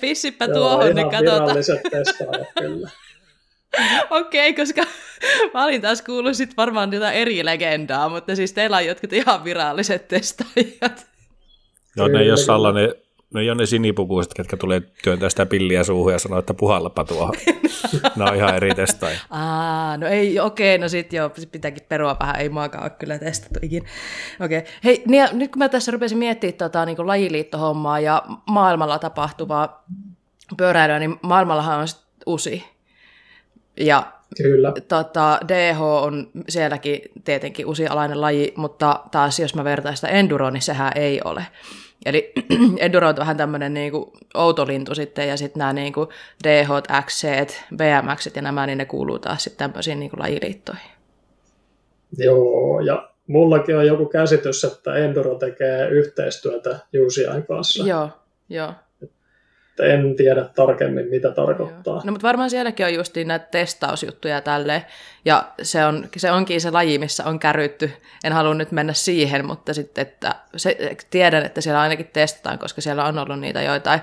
Pissipä tuohon, niin katsotaan. testaajat kyllä. Okei, okay, koska mä olin taas kuullut sit varmaan jotain eri legendaa, mutta siis teillä on jotkut ihan viralliset testaajat. Joo, ne ei ole sellainen, ne ei ole ne sinipukuiset, ketkä tulee työntää sitä pilliä suuhun ja sanoo, että puhallapa tuohon. ne on ihan eri testaajia. Aa, no ei, okei, no sit joo, sit pitääkin perua vähän, ei muakaan ole kyllä testattu ikinä. Okei, okay. hei, niin, nyt kun mä tässä rupesin miettimään tota, niin lajiliittohommaa ja maailmalla tapahtuvaa pyöräilyä, niin maailmallahan on usi ja Kyllä. Tota, DH on sielläkin tietenkin usialainen laji, mutta taas jos mä vertaan sitä enduroon, niin sehän ei ole. Eli enduro on vähän tämmöinen niinku outo lintu sitten, ja sitten nämä niinku DH, XC, BMX ja nämä, niin ne kuuluu taas sitten tämmöisiin niinku lajiliittoihin. Joo, ja mullakin on joku käsitys, että enduro tekee yhteistyötä Juusiain kanssa. Joo, joo en tiedä tarkemmin, mitä tarkoittaa. No, mutta varmaan sielläkin on just näitä testausjuttuja tälle ja se, on, se onkin se laji, missä on kärytty. En halua nyt mennä siihen, mutta sitten, että se, tiedän, että siellä ainakin testataan, koska siellä on ollut niitä joitain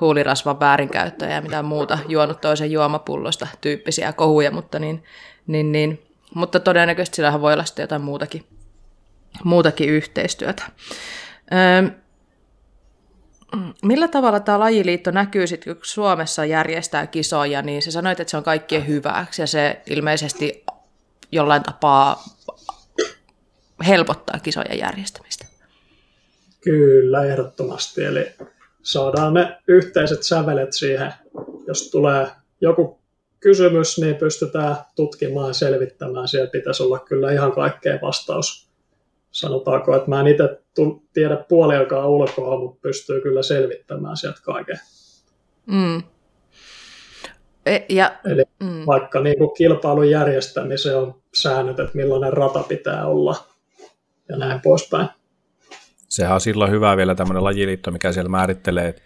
huulirasvan väärinkäyttöjä ja mitä muuta, juonut toisen juomapullosta tyyppisiä kohuja, mutta, niin, niin, niin, mutta todennäköisesti sillähän voi olla sitten jotain muutakin, muutakin yhteistyötä. Öö, Millä tavalla tämä lajiliitto näkyy sitten, kun Suomessa järjestää kisoja, niin sä sanoit, että se on kaikkien hyväksi ja se ilmeisesti jollain tapaa helpottaa kisojen järjestämistä. Kyllä, ehdottomasti. Eli saadaan ne yhteiset sävelet siihen. Jos tulee joku kysymys, niin pystytään tutkimaan ja selvittämään. Siellä pitäisi olla kyllä ihan kaikkea vastaus sanotaanko, että mä en itse tiedä puoliakaan ulkoa, mutta pystyy kyllä selvittämään sieltä kaiken. Mm. E, ja, Eli mm. vaikka niin kuin kilpailun järjestämiseen on säännöt, että millainen rata pitää olla ja näin poispäin. Sehän on silloin hyvä vielä tämmöinen lajiliitto, mikä siellä määrittelee, että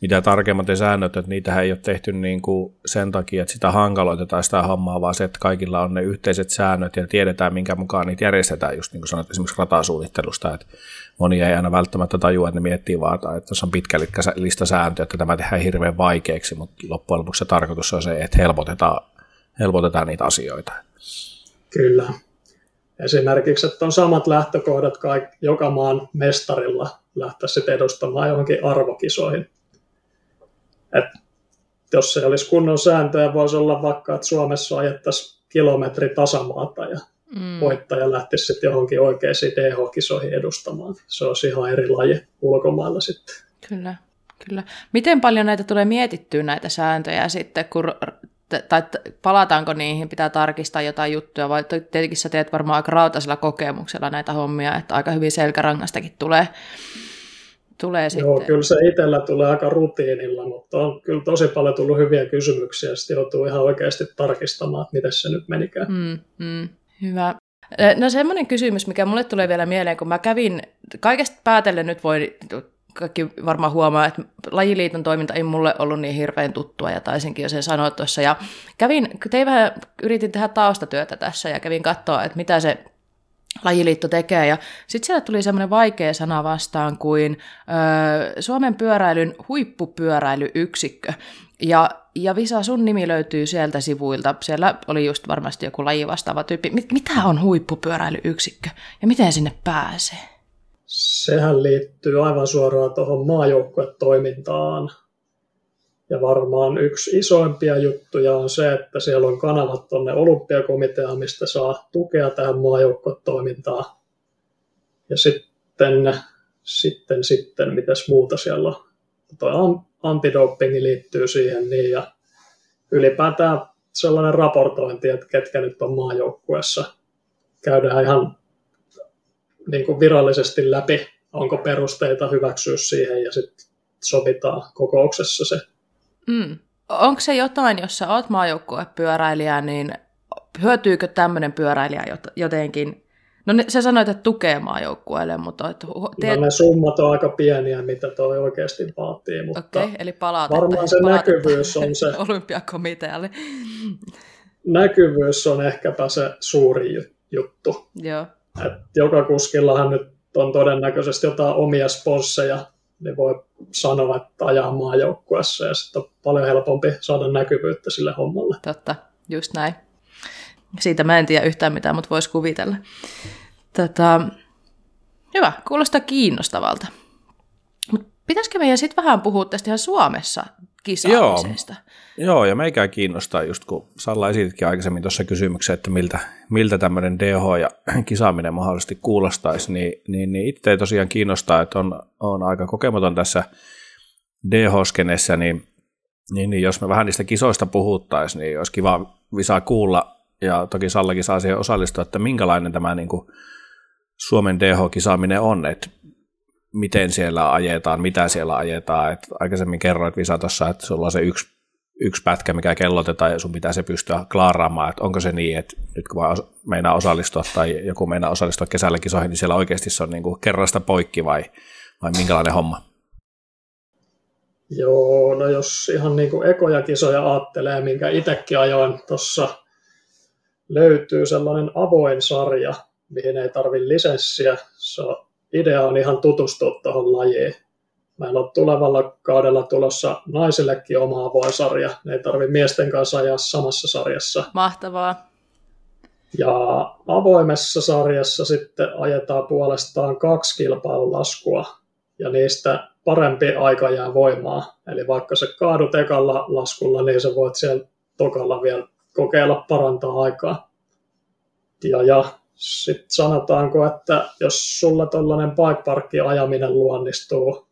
mitä tarkemmat ne säännöt, että niitä ei ole tehty niin kuin sen takia, että sitä hankaloitetaan sitä hommaa, vaan se, että kaikilla on ne yhteiset säännöt ja tiedetään, minkä mukaan niitä järjestetään, just niin kuin sanoit esimerkiksi ratasuunnittelusta, että moni ei aina välttämättä tajua, että ne miettii vaan, että se on pitkä lista sääntöjä, että tämä tehdään hirveän vaikeaksi, mutta loppujen lopuksi se tarkoitus on se, että helpotetaan, helpotetaan niitä asioita. Kyllä. Esimerkiksi, että on samat lähtökohdat kaikki, joka maan mestarilla lähteä sitten edustamaan johonkin arvokisoihin että jos se olisi kunnon sääntöjä, voisi olla vaikka, että Suomessa ajettaisiin kilometri tasamaata ja mm. voittaja lähtisi sitten johonkin oikeisiin DH-kisoihin edustamaan. Se olisi ihan eri laji ulkomailla sitten. Kyllä, kyllä. Miten paljon näitä tulee mietittyä näitä sääntöjä sitten, kun tai palataanko niihin, pitää tarkistaa jotain juttuja, vai tietenkin sä teet varmaan aika rautaisella kokemuksella näitä hommia, että aika hyvin selkärangastakin tulee tulee sitten. Joo, kyllä se itsellä tulee aika rutiinilla, mutta on kyllä tosi paljon tullut hyviä kysymyksiä, ja sitten joutuu ihan oikeasti tarkistamaan, että miten se nyt menikään. Mm, mm, hyvä. No semmoinen kysymys, mikä mulle tulee vielä mieleen, kun mä kävin, kaikesta päätellen nyt voi kaikki varmaan huomaa, että lajiliiton toiminta ei mulle ollut niin hirveän tuttua, ja taisinkin jo sen sanoa tuossa. Ja kävin, tein vähän, yritin tehdä taustatyötä tässä, ja kävin katsoa, että mitä se lajiliitto tekee. Ja sitten siellä tuli semmoinen vaikea sana vastaan kuin ö, Suomen pyöräilyn huippupyöräilyyksikkö. Ja, ja Visa, sun nimi löytyy sieltä sivuilta. Siellä oli just varmasti joku laji vastaava tyyppi. Mitä on huippupyöräilyyksikkö ja miten sinne pääsee? Sehän liittyy aivan suoraan tuohon maajoukkuetoimintaan. Ja varmaan yksi isoimpia juttuja on se, että siellä on kanavat tuonne olympiakomiteaan, mistä saa tukea tähän maajoukkotoimintaan. Ja sitten, sitten, sitten, mitäs muuta siellä on. Tuo antidopingi liittyy siihen niin, ja ylipäätään sellainen raportointi, että ketkä nyt on maajoukkueessa. Käydään ihan niin kuin virallisesti läpi, onko perusteita hyväksyä siihen ja sitten sovitaan kokouksessa se. Mm. Onko se jotain, jos sä oot maajoukkuepyöräilijä, niin hyötyykö tämmöinen pyöräilijä jotenkin No ne, sä sanoit, että tukee maajoukkueelle, mutta... Että teet... No ne summat on aika pieniä, mitä toi oikeasti vaatii, mutta okay, eli palaat, varmaan se näkyvyys on se... olympiakomitealle. Näkyvyys on ehkäpä se suuri juttu. Joo. Et joka kuskillahan nyt on todennäköisesti jotain omia sponsseja, niin voi sanoa, että ajaa maajoukkueessa ja sitten on paljon helpompi saada näkyvyyttä sille hommalle. Totta, just näin. Siitä mä en tiedä yhtään mitään, mutta voisi kuvitella. Tätä, hyvä, kuulostaa kiinnostavalta. Mutta pitäisikö meidän sitten vähän puhua tästä ihan Suomessa kisaamisesta? Joo, Joo ja meikää kiinnostaa, just kun Salla esititkin aikaisemmin tuossa kysymyksen, että miltä, miltä tämmöinen DH ja kisaaminen mahdollisesti kuulostaisi, niin, niin, niin itse tosiaan kiinnostaa, että on, on aika kokematon tässä DH-skenessä, niin, niin, niin jos me vähän niistä kisoista puhuttaisiin, niin olisi kiva Visa kuulla, ja toki Sallakin saa siihen osallistua, että minkälainen tämä niin kuin Suomen DH-kisaaminen on, että miten siellä ajetaan, mitä siellä ajetaan. Et aikaisemmin kerroit Visa tuossa, että sulla on se yksi, yksi pätkä, mikä kellotetaan ja sun pitää se pystyä klaaraamaan, että onko se niin, että nyt kun mä meinaa osallistua tai joku meinaa osallistua kesällä kisoihin, niin siellä oikeasti se on niin kuin kerrasta poikki vai, vai minkälainen homma? Joo, no jos ihan niin kuin ekoja kisoja ajattelee, minkä itsekin ajoin tuossa löytyy sellainen avoin sarja, mihin ei tarvitse lisenssiä. Se on, idea on ihan tutustua tuohon lajiin. Meillä on tulevalla kaudella tulossa naisillekin oma avoin sarja. Ne ei tarvitse miesten kanssa ajaa samassa sarjassa. Mahtavaa. Ja avoimessa sarjassa sitten ajetaan puolestaan kaksi kilpailulaskua, ja niistä parempi aika jää voimaa. Eli vaikka se kaadut ekalla laskulla, niin sä voit siellä tokalla vielä kokeilla parantaa aikaa. Ja, ja sitten sanotaanko, että jos sulla tällainen bike ajaminen luonnistuu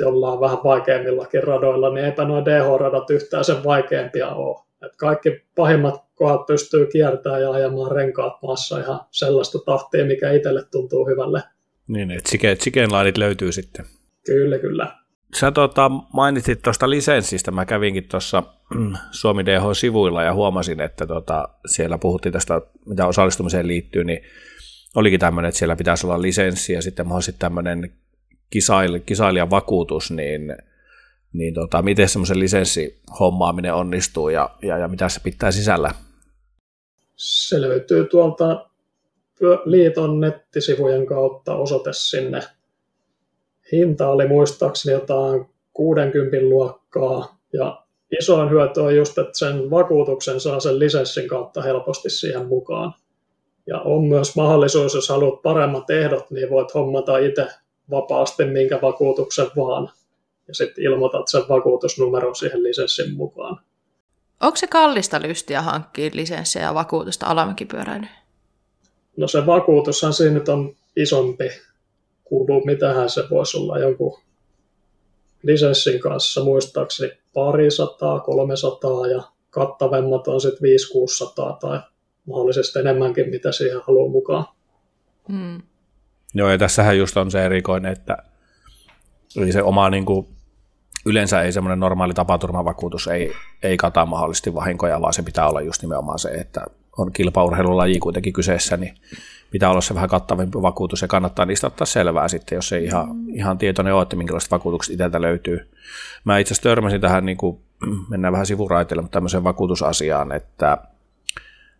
jollain vähän vaikeimmillakin radoilla, niin eipä noin DH-radat yhtään sen vaikeampia ole. Et kaikki pahimmat kohdat pystyy kiertämään ja ajamaan renkaat maassa ihan sellaista tahtia, mikä itselle tuntuu hyvälle. Niin, että chicken löytyy sitten. Kyllä, kyllä. Sä tota, mainitsit tuosta lisenssistä. Mä kävinkin tuossa Suomi DH-sivuilla ja huomasin, että tota, siellä puhuttiin tästä, mitä osallistumiseen liittyy, niin olikin tämmöinen, että siellä pitäisi olla lisenssi ja sitten mahdollisesti tämmöinen kisail, kisailijan vakuutus, niin, niin tota, miten semmoisen lisenssihommaaminen onnistuu ja, ja, ja mitä se pitää sisällä? Se löytyy tuolta liiton nettisivujen kautta osoite sinne hinta oli muistaakseni jotain 60 luokkaa ja isoin hyöty on just, että sen vakuutuksen saa sen lisenssin kautta helposti siihen mukaan. Ja on myös mahdollisuus, jos haluat paremmat ehdot, niin voit hommata itse vapaasti minkä vakuutuksen vaan. Ja sitten ilmoitat sen vakuutusnumeron siihen lisenssin mukaan. Onko se kallista lystiä hankkia lisenssiä ja vakuutusta alamäkipyöräilyyn? No se vakuutushan siinä nyt on isompi kuuluu, mitähän se voisi olla joku lisenssin kanssa muistaakseni pari sataa, kolme sataa ja kattavemmat on sitten 500-600 tai mahdollisesti enemmänkin, mitä siihen haluaa mukaan. Hmm. Joo, ja tässähän just on se erikoinen, että eli se oma niin kuin, yleensä ei semmoinen normaali tapaturmavakuutus ei, ei kata mahdollisesti vahinkoja, vaan se pitää olla just nimenomaan se, että on kilpaurheilulaji kuitenkin kyseessä, niin pitää olla se vähän kattavampi vakuutus ja kannattaa niistä ottaa selvää sitten, jos ei ihan, ihan tietoinen ole, että minkälaiset vakuutukset itseltä löytyy. Mä itse asiassa törmäsin tähän, niin kuin, mennään vähän sivuraiteille, mutta tämmöiseen vakuutusasiaan, että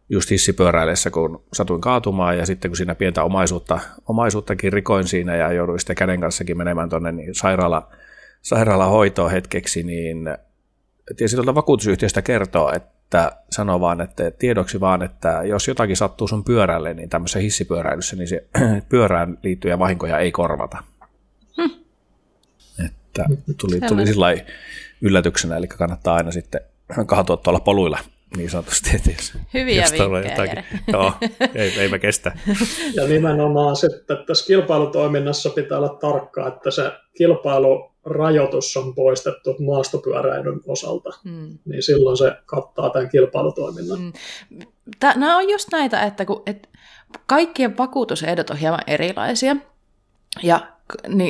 just hissipyöräillessä, kun satuin kaatumaan ja sitten kun siinä pientä omaisuutta, omaisuuttakin rikoin siinä ja jouduin sitten käden kanssakin menemään tuonne niin sairaala, sairaalahoitoon hetkeksi, niin tietysti tuolta vakuutusyhtiöstä kertoo, että että sanoo vaan, että tiedoksi vaan, että jos jotakin sattuu sun pyörälle, niin tämmöisessä hissipyöräilyssä, niin se pyörään liittyviä vahinkoja ei korvata. Hm. Että tuli, tuli sillä yllätyksenä, eli kannattaa aina sitten kaatua tuolla poluilla niin sanotusti. Että jos, Hyviä jos vinkkejä. Joo, ei, ei mä kestä. Ja nimenomaan sitten tässä kilpailutoiminnassa pitää olla tarkkaa, että se kilpailurajoitus on poistettu maastopyöräilyn osalta, mm. niin silloin se kattaa tämän kilpailutoiminnan. Mm. Nämä on just näitä, että kun, et kaikkien vakuutusehdot on hieman erilaisia, ja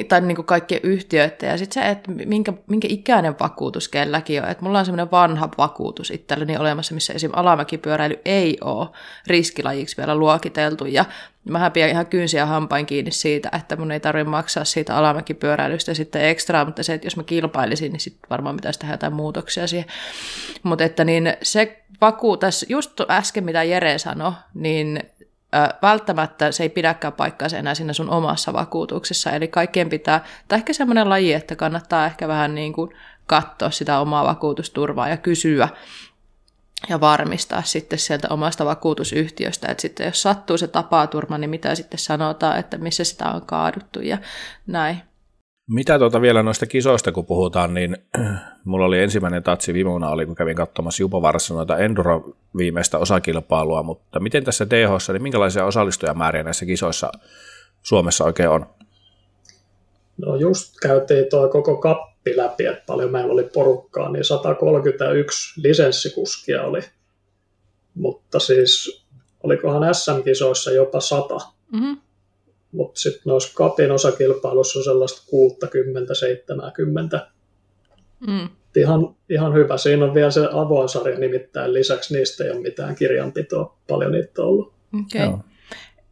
tai niin kuin kaikkien yhtiöiden, ja sitten se, että minkä, minkä ikäinen vakuutus kelläkin on. Että mulla on semmoinen vanha vakuutus itselleni olemassa, missä esim. alamäkipyöräily ei ole riskilajiksi vielä luokiteltu, ja mä pidän ihan kynsiä hampain kiinni siitä, että mun ei tarvitse maksaa siitä alamäkipyöräilystä sitten ekstra, mutta se, että jos mä kilpailisin, niin sitten varmaan pitäisi tehdä jotain muutoksia siihen. Mutta että niin se vakuutus, just äsken mitä Jere sanoi, niin välttämättä se ei pidäkään paikkaansa enää siinä sun omassa vakuutuksessa. Eli kaikkien pitää, tai ehkä semmoinen laji, että kannattaa ehkä vähän niin kuin katsoa sitä omaa vakuutusturvaa ja kysyä ja varmistaa sitten sieltä omasta vakuutusyhtiöstä, että sitten jos sattuu se tapaturma, niin mitä sitten sanotaan, että missä sitä on kaaduttu ja näin. Mitä tuota vielä noista kisoista, kun puhutaan, niin mulla oli ensimmäinen tatsi viime vuonna, oli, kun kävin katsomassa Jupovarassa noita Enduro viimeistä osakilpailua, mutta miten tässä DH, niin minkälaisia osallistujamääriä näissä kisoissa Suomessa oikein on? No just käytiin tuo koko kappi läpi, että paljon meillä oli porukkaa, niin 131 lisenssikuskia oli, mutta siis olikohan SM-kisoissa jopa 100. Mm-hmm. Mutta sitten noissa kapin osakilpailussa on sellaista 60-70. Mm. Ihan, ihan hyvä. Siinä on vielä se avoinsarja nimittäin lisäksi. Niistä ei ole mitään kirjanpitoa. Paljon niitä on ollut. Okay.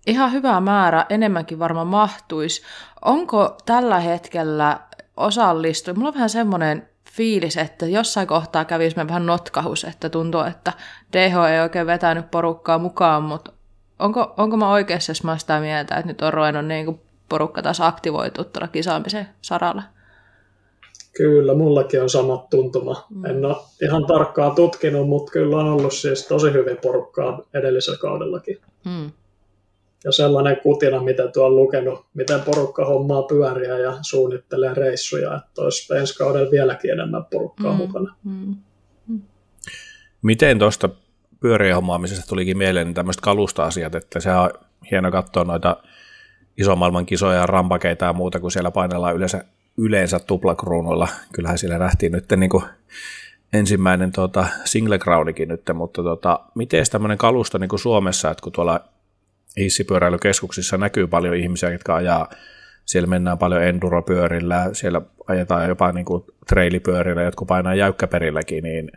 Ihan hyvä määrä. Enemmänkin varmaan mahtuisi. Onko tällä hetkellä osallistu? Mulla on vähän semmoinen fiilis, että jossain kohtaa kävisi vähän notkahus, että tuntuu, että DH ei oikein vetänyt porukkaa mukaan, mutta onko, onko mä oikeassa, jos mä sitä mieltä, että nyt on ruvennut niin kuin porukka taas aktivoitu tuolla kisaamisen saralla? Kyllä, mullakin on sama tuntuma. Mm. En ole ihan tarkkaan tutkinut, mutta kyllä on ollut siis tosi hyvin porukkaa edellisellä kaudellakin. Mm. Ja sellainen kutina, mitä tuo on lukenut, miten porukka hommaa pyöriä ja suunnittelee reissuja, että olisi ensi kaudella vieläkin enemmän porukkaa mm. mukana. Mm. Mm. Miten tuosta pyörien hommaamisesta tulikin mieleen niin tämmöiset kalusta-asiat, että se on hieno katsoa noita isomaailman kisoja ja rampakeita ja muuta, kun siellä painellaan yleensä, yleensä tuplakruunuilla. Kyllähän siellä nähtiin nyt niin kuin ensimmäinen tuota, single crownikin nyt, mutta tota, miten tämmöinen kalusto niin kuin Suomessa, että kun tuolla hissipyöräilykeskuksissa näkyy paljon ihmisiä, jotka ajaa, siellä mennään paljon enduropyörillä, siellä ajetaan jopa niin kuin trailipyörillä, jotka painaa jäykkäperilläkin, niin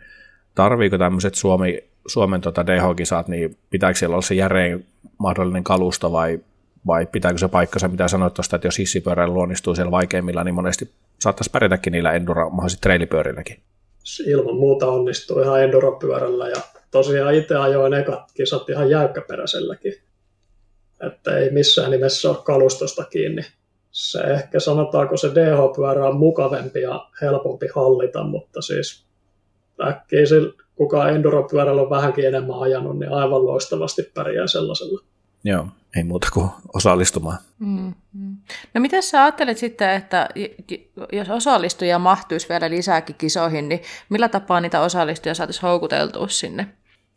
tarviiko tämmöiset Suomi Suomen tota DH-kisat, niin pitääkö siellä olla se järein mahdollinen kalusto vai, vai pitääkö se paikkansa, mitä sanoit tuosta, että jos hissipyöräily luonnistuu siellä vaikeimmilla, niin monesti saattaisi pärjätäkin niillä enduro, mahdollisesti trailipyörilläkin. Ilman muuta onnistuu ihan enduropyörällä ja tosiaan itse ajoin ekat kisat ihan jäykkäperäiselläkin. Että ei missään nimessä ole kalustosta kiinni. Se ehkä sanotaanko se DH-pyörä on mukavempi ja helpompi hallita, mutta siis äkkiä kuka enduropyörällä on vähänkin enemmän ajanut, niin aivan loistavasti pärjää sellaisella. Joo, ei muuta kuin osallistumaan. Mm, mm. No mitä sä ajattelet sitten, että jos osallistujia mahtuisi vielä lisääkin kisoihin, niin millä tapaa niitä osallistujia saataisiin houkuteltua sinne?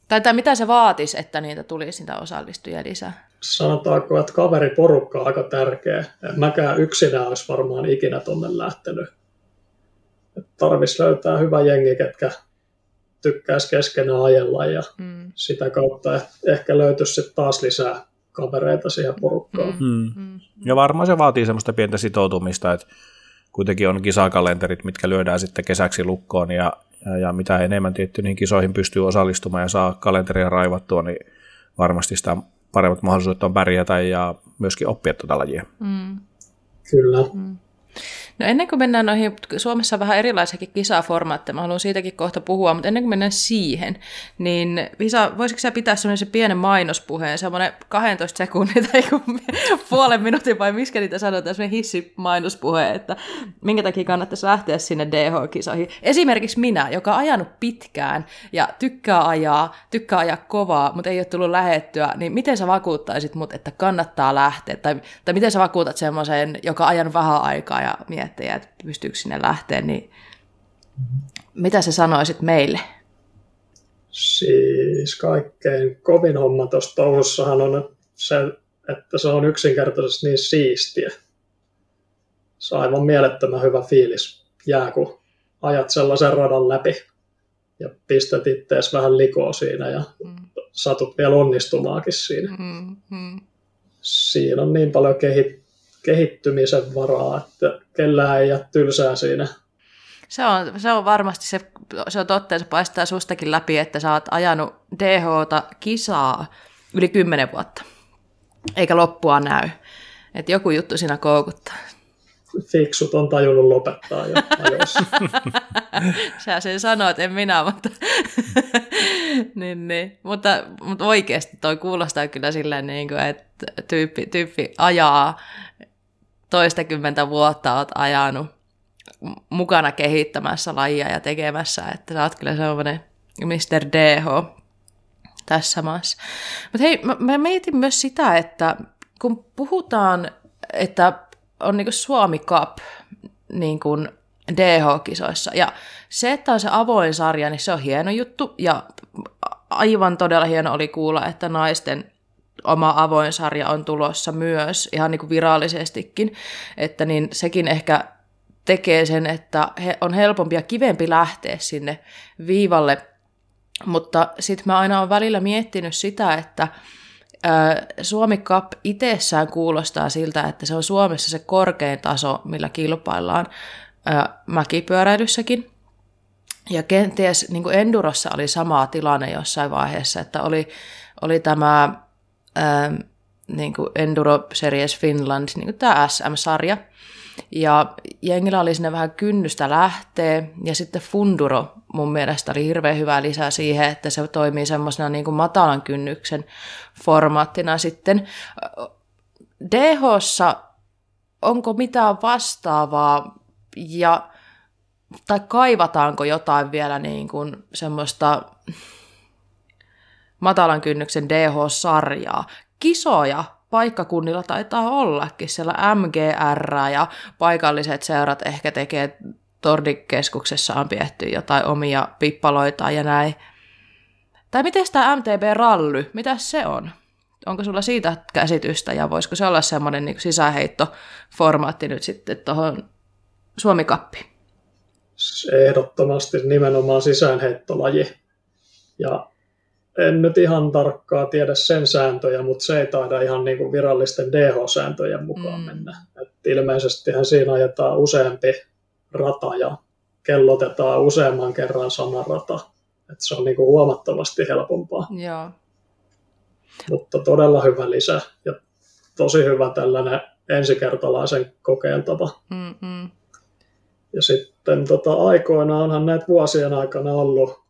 Tai, tai mitä se vaatisi, että niitä tulisi niitä osallistujia lisää? Sanotaanko, että kaveriporukka on aika tärkeä. Mäkään yksinään olisi varmaan ikinä tuonne lähtenyt. Tarvitsisi löytää hyvä jengi, ketkä tykkäisi keskenään ajella ja mm. sitä kautta ehkä löytyisi sitten taas lisää kavereita siihen porukkaan. Mm. Mm. mm. Ja varmaan se vaatii semmoista pientä sitoutumista, että kuitenkin on kisakalenterit, mitkä lyödään sitten kesäksi lukkoon ja, ja, ja mitä enemmän tietty niihin kisoihin pystyy osallistumaan ja saa kalenteria raivattua, niin varmasti sitä paremmat mahdollisuudet on pärjätä ja myöskin oppia tuota lajia. Mm. Kyllä. Mm. No ennen kuin mennään noihin, Suomessa on vähän erilaisiakin kisaformaatteja, mä haluan siitäkin kohta puhua, mutta ennen kuin mennään siihen, niin Visa, voisitko sä pitää semmoisen pienen mainospuheen, semmoinen 12 sekunnin tai puolen minuutin vai miskä niitä sanotaan, semmoinen hissi-mainospuhe, että minkä takia kannattaisi lähteä sinne DH-kisoihin. Esimerkiksi minä, joka on ajanut pitkään ja tykkää ajaa, tykkää ajaa kovaa, mutta ei ole tullut lähettyä, niin miten sä vakuuttaisit mut, että kannattaa lähteä? Tai, tai miten sä vakuutat semmoisen, joka ajan vähän aikaa ja miettii, että pystyykö sinne lähteä, niin Mitä sä sanoisit meille? Siis kaikkein kovin homma tuossa touhussahan on se, että se on yksinkertaisesti niin siistiä. Se on aivan mielettömän hyvä fiilis jää, kun ajat sellaisen radan läpi ja pistät ittees vähän likoa siinä ja mm. satut vielä onnistumaakin siinä. Mm, mm. Siinä on niin paljon kehi- kehittymisen varaa, että kellään ei jää tylsää siinä. Se on, se on varmasti se, se on totta, se paistaa sustakin läpi, että sä oot ajanut DH-ta kisaa yli kymmenen vuotta, eikä loppua näy. Että joku juttu siinä koukuttaa fiksut on tajunnut lopettaa jo ajoissa. Sä sen sanoit, en minä, mutta, niin, niin. mutta, mutta oikeasti toi kuulostaa kyllä silleen, niin kuin, että tyyppi, tyyppi ajaa toistakymmentä vuotta oot ajanut mukana kehittämässä lajia ja tekemässä, että sä oot kyllä sellainen Mr. DH tässä maassa. Mutta hei, mä, mä mietin myös sitä, että kun puhutaan, että on niin Suomi Cup niin kuin DH-kisoissa. Ja se, että on se avoin sarja, niin se on hieno juttu. Ja aivan todella hieno oli kuulla, että naisten oma avoin sarja on tulossa myös ihan niin kuin virallisestikin. Että niin sekin ehkä tekee sen, että he on helpompi ja kivempi lähteä sinne viivalle. Mutta sitten mä aina olen välillä miettinyt sitä, että Suomi Cup itsessään kuulostaa siltä, että se on Suomessa se korkein taso, millä kilpaillaan mäkipyöräilyssäkin. Ja kenties niin kuin Endurossa oli sama tilanne jossain vaiheessa, että oli, oli tämä ää, niin kuin Enduro Series Finland, niin kuin tämä SM-sarja, ja jengillä oli sinne vähän kynnystä lähtee, ja sitten Funduro mun mielestä oli hirveän hyvä lisä siihen, että se toimii semmoisena niin kuin matalan kynnyksen formaattina sitten. dh onko mitään vastaavaa, ja, tai kaivataanko jotain vielä niin kuin semmoista matalan kynnyksen DH-sarjaa? Kisoja paikkakunnilla taitaa ollakin. Siellä MGR ja paikalliset seurat ehkä tekee Tordikeskuksessa on pietty jotain omia pippaloita ja näin. Tai miten tämä MTB-rally, mitä se on? Onko sulla siitä käsitystä ja voisiko se olla semmoinen niin sisäheittoformaatti nyt sitten tuohon Suomikappiin? Ehdottomasti nimenomaan sisäänheittolaji. Ja en nyt ihan tarkkaa tiedä sen sääntöjä, mutta se ei taida ihan niin kuin virallisten DH-sääntöjen mukaan mm. mennä. Et ilmeisestihän siinä ajetaan useampi rata ja kellotetaan useamman kerran sama rata. Et se on niin kuin huomattavasti helpompaa. Joo. Mutta todella hyvä lisä ja tosi hyvä tällainen ensikertalaisen kokeiltava. Mm-mm. Ja sitten tota, aikoinaan onhan näitä vuosien aikana ollut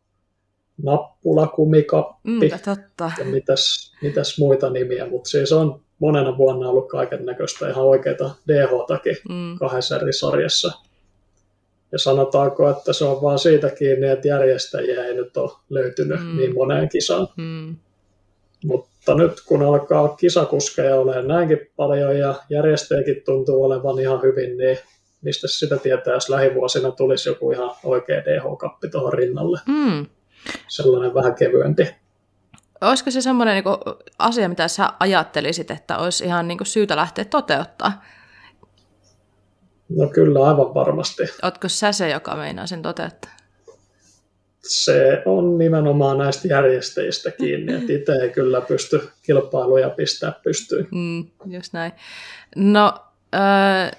nappulakumikappi mm, totta. ja mitäs, mitäs muita nimiä, mutta siis on monena vuonna ollut kaiken näköistä ihan oikeita DH-takin mm. kahdessa eri sarjassa. Ja sanotaanko, että se on vaan siitä kiinni, että järjestäjiä ei nyt ole löytynyt mm. niin moneen kisaan. Mm. Mutta nyt kun alkaa kisakuskeja olemaan näinkin paljon ja järjestäjäkin tuntuu olevan ihan hyvin, niin mistä sitä tietää, jos lähivuosina tulisi joku ihan oikea DH-kappi tuohon rinnalle. Mm sellainen vähän kevyempi. Olisiko se semmoinen niin asia, mitä sä ajattelisit, että olisi ihan niin kuin syytä lähteä toteuttaa? No kyllä, aivan varmasti. Oletko sä se, joka meinaa sen toteuttaa? Se on nimenomaan näistä järjestäjistä kiinni, että itse ei kyllä pysty kilpailuja pistää pystyyn. Mm, just näin. No, äh,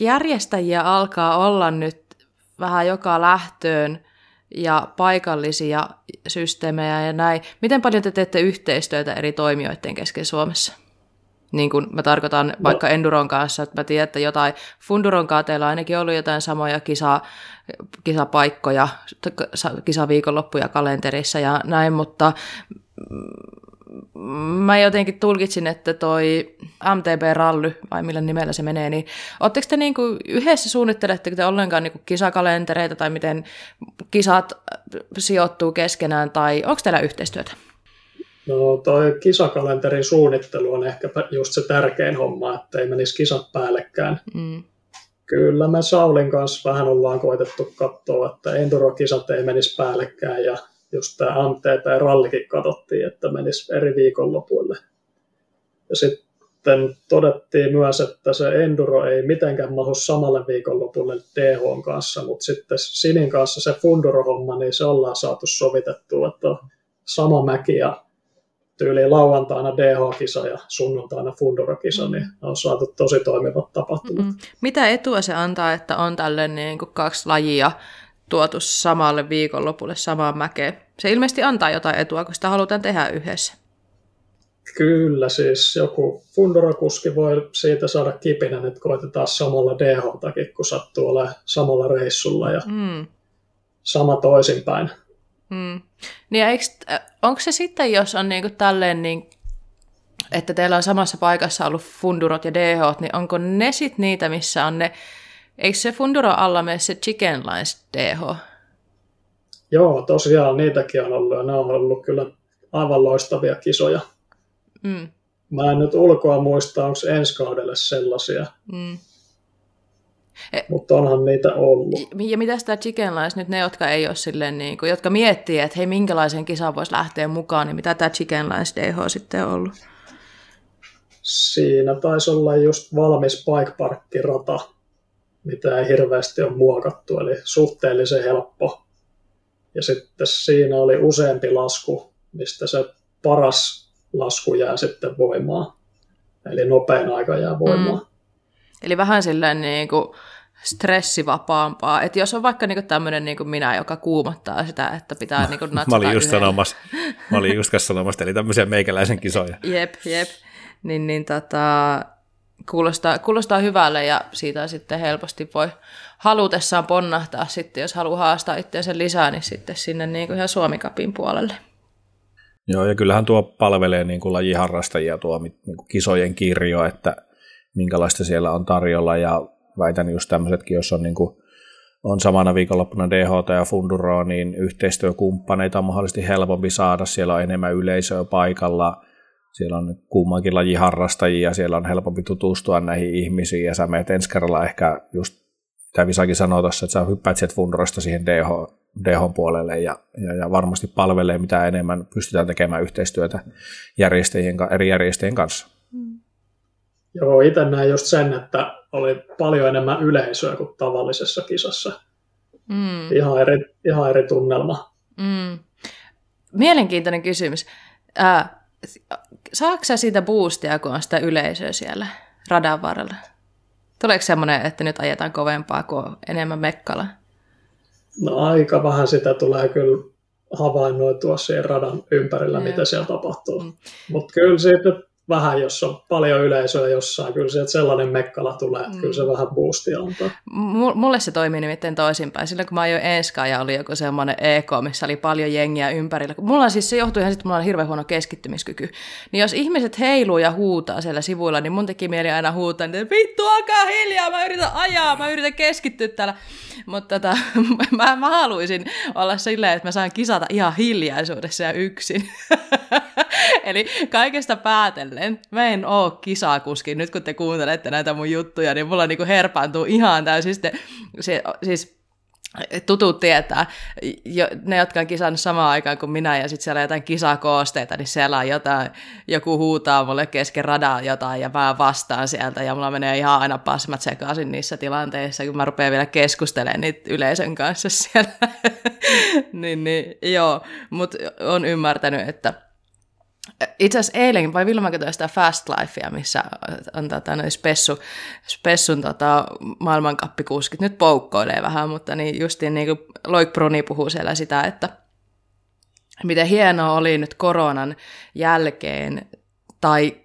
järjestäjiä alkaa olla nyt vähän joka lähtöön ja paikallisia systeemejä ja näin. Miten paljon te teette yhteistyötä eri toimijoiden kesken Suomessa? Niin kuin mä tarkoitan no. vaikka Enduron kanssa, että mä tiedän, että jotain Funduron kanssa teillä on ainakin ollut jotain samoja kisa, kisapaikkoja, kisaviikonloppuja kalenterissa ja näin, mutta mä jotenkin tulkitsin, että toi MTB-rally, vai millä nimellä se menee, niin ootteko te niin kuin yhdessä suunnitteletteko te ollenkaan niin kuin kisakalentereita tai miten kisat sijoittuu keskenään tai onko teillä yhteistyötä? No toi kisakalenterin suunnittelu on ehkä just se tärkein homma, että ei menisi kisat päällekään. Mm. Kyllä me Saulin kanssa vähän ollaan koitettu katsoa, että endurokisat ei menisi päällekkäin ja just tämä MTP-rallikin katsottiin, että menisi eri viikonlopuille. Ja sitten todettiin myös, että se enduro ei mitenkään mahu samalle viikonlopulle DH kanssa, mutta sitten Sinin kanssa se Funduro-homma, niin se ollaan saatu sovitettua, että sama mäki ja tyyli lauantaina DH-kisa ja sunnuntaina Funduro-kisa, mm. niin on saatu tosi toimivat tapahtumat. Mm-hmm. Mitä etua se antaa, että on tälle niin kuin kaksi lajia tuotu samalle viikonlopulle samaan mäkeen? Se ilmeisesti antaa jotain etua, kun sitä halutaan tehdä yhdessä. Kyllä, siis joku Funduro-kuski voi siitä saada kipinän, että koitetaan samalla DH-takin, kun sattuu olemaan samalla reissulla ja mm. sama toisinpäin. Mm. Niin eikö, onko se sitten, jos on niinku tälleen, niin, että teillä on samassa paikassa ollut fundurot ja DH, niin onko ne sitten niitä, missä on ne, eikö se funduro alla mene se Chicken Lines DH? Joo, tosiaan niitäkin on ollut ja ne on ollut kyllä aivan loistavia kisoja. Mm. Mä en nyt ulkoa muista, onko ensi kaudelle sellaisia. Mm. E- Mutta onhan niitä ollut. Ja mitä sitä Chicken Lines nyt ne, jotka ei ole silleen, niin kuin, jotka miettii, että hei, minkälaisen kisan voisi lähteä mukaan, niin mitä tämä Chicken Lines DH sitten on ollut? Siinä taisi olla just valmis bike parkkirata, mitä ei hirveästi ole muokattu, eli suhteellisen helppo. Ja sitten siinä oli useampi lasku, mistä se paras lasku jää sitten voimaan. Eli nopein aika jää voimaan. Mm. Eli vähän silleen niin kuin stressivapaampaa. Että jos on vaikka niin tämmöinen niin minä, joka kuumottaa sitä, että pitää niin kuin mä olin just sanomassa, mä olin just sanomassa, eli tämmöisiä meikäläisen kisoja. Jep, jep. Niin, niin tota, kuulostaa, kuulostaa hyvälle ja siitä sitten helposti voi halutessaan ponnahtaa sitten, jos haluaa haastaa itseänsä lisää, niin sitten sinne niin kuin ihan Suomikapin puolelle. Joo, ja kyllähän tuo palvelee niin kuin lajiharrastajia tuo niin kuin kisojen kirjo, että minkälaista siellä on tarjolla, ja väitän just tämmöisetkin, jos on, niin kuin, on samana viikonloppuna DHT ja Funduroa, niin yhteistyökumppaneita on mahdollisesti helpompi saada, siellä on enemmän yleisöä paikalla, siellä on kummankin lajin harrastajia, siellä on helpompi tutustua näihin ihmisiin, ja sä menet ensi kerralla ehkä just, mitä Visakin sanoo tuossa, että sä hyppäät sieltä Fundurosta siihen DH, DH-puolelle, ja, ja, ja varmasti palvelee mitä enemmän pystytään tekemään yhteistyötä järjestäjien, eri järjestäjien kanssa. Mm. Joo, itse näin just sen, että oli paljon enemmän yleisöä kuin tavallisessa kisassa. Mm. Ihan, eri, ihan eri tunnelma. Mm. Mielenkiintoinen kysymys. Äh, saako sä siitä boostia, kun on sitä yleisöä siellä radan varrella? Tuleeko semmoinen, että nyt ajetaan kovempaa kuin enemmän mekkala? No aika vähän sitä tulee kyllä havainnoitua siihen radan ympärillä, ja. mitä siellä tapahtuu. Mm. Mutta kyllä siitä vähän, jos on paljon yleisöä jossain, kyllä sieltä sellainen mekkala tulee, että kyllä se mm. vähän boostia antaa. Mulle se toimii nimittäin toisinpäin. Silloin kun mä ajoin Enskaa ja oli joku semmoinen EK, missä oli paljon jengiä ympärillä. Mulla siis se johtuu ihan sitten, että mulla on hirveän huono keskittymiskyky. Niin jos ihmiset heiluu ja huutaa siellä sivuilla, niin mun teki mieli aina huutaa, että vittu, alkaa hiljaa, mä yritän ajaa, mä yritän keskittyä täällä. Mutta tota, mä, mä haluaisin olla silleen, että mä saan kisata ihan hiljaisuudessa ja yksin. Eli kaikesta päätellen, mä en oo kisakuski. Nyt kun te kuuntelette näitä mun juttuja, niin mulla niinku herpaantuu ihan täysin. Se, siis tutut tietää, jo, ne, jotka on kisannut samaan aikaan kuin minä, ja sitten siellä on jotain kisakoosteita, niin siellä on jotain, joku huutaa mulle kesken radaa jotain, ja mä vastaan sieltä, ja mulla menee ihan aina pasmat sekaisin niissä tilanteissa, kun mä rupean vielä keskustelemaan niitä yleisön kanssa siellä. niin, niin, joo, mutta on ymmärtänyt, että itse asiassa eilen, vai Vilma katsoi sitä Fast Lifea, missä on tota, noin spessu, spessun tota, maailmankappikuskit. Nyt poukkoilee vähän, mutta niin justiin niin kuin Loik Bruni puhuu siellä sitä, että miten hienoa oli nyt koronan jälkeen, tai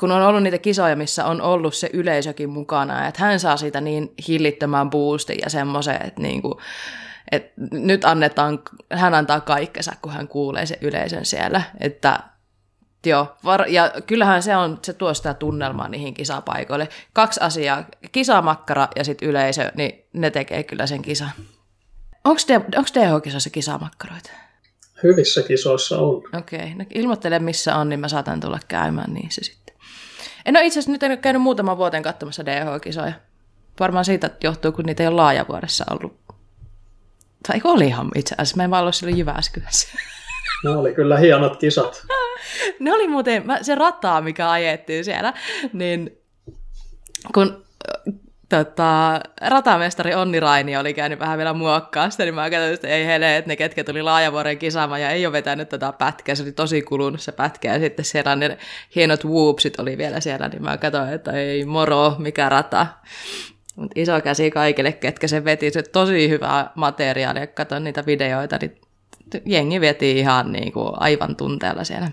kun on ollut niitä kisoja, missä on ollut se yleisökin mukana, että hän saa siitä niin hillittömän boostin ja semmoisen, että niin kuin, että nyt annetaan, hän antaa kaikkensa, kun hän kuulee se yleisön siellä, että Joo, var- ja kyllähän se, on, se tuo sitä tunnelmaa niihin kisapaikoille. Kaksi asiaa, kisamakkara ja sitten yleisö, niin ne tekee kyllä sen kisan. Onko DH-kisoissa kisamakkaroita? Hyvissä kisoissa on. Okei, okay. no ilmoittele missä on, niin mä saatan tulla käymään niissä sitten. En ole itse asiassa nyt en ole käynyt muutaman vuoteen katsomassa DH-kisoja. varmaan siitä johtuu, kun niitä ei ole laajavuodessa ollut. Tai olihan itse asiassa, mä en vaan ollut silloin Jyväskylässä. Ne oli kyllä hienot kisat. ne oli muuten, se rataa, mikä ajettiin siellä, niin kun tota, ratamestari Onni Raini oli käynyt vähän vielä muokkaa sitä, niin mä katsoin, että ei hele, että ne ketkä tuli Laajavuoren kisaamaan ja ei ole vetänyt tätä pätkää, se oli tosi kulunut se pätkä ja sitten siellä ne hienot whoopsit oli vielä siellä, niin mä katsoin, että ei moro, mikä rata. Mut iso käsi kaikille, ketkä se veti, se tosi hyvää materiaalia, katsoin niitä videoita, niin jengi veti ihan niin kuin aivan tunteella siellä.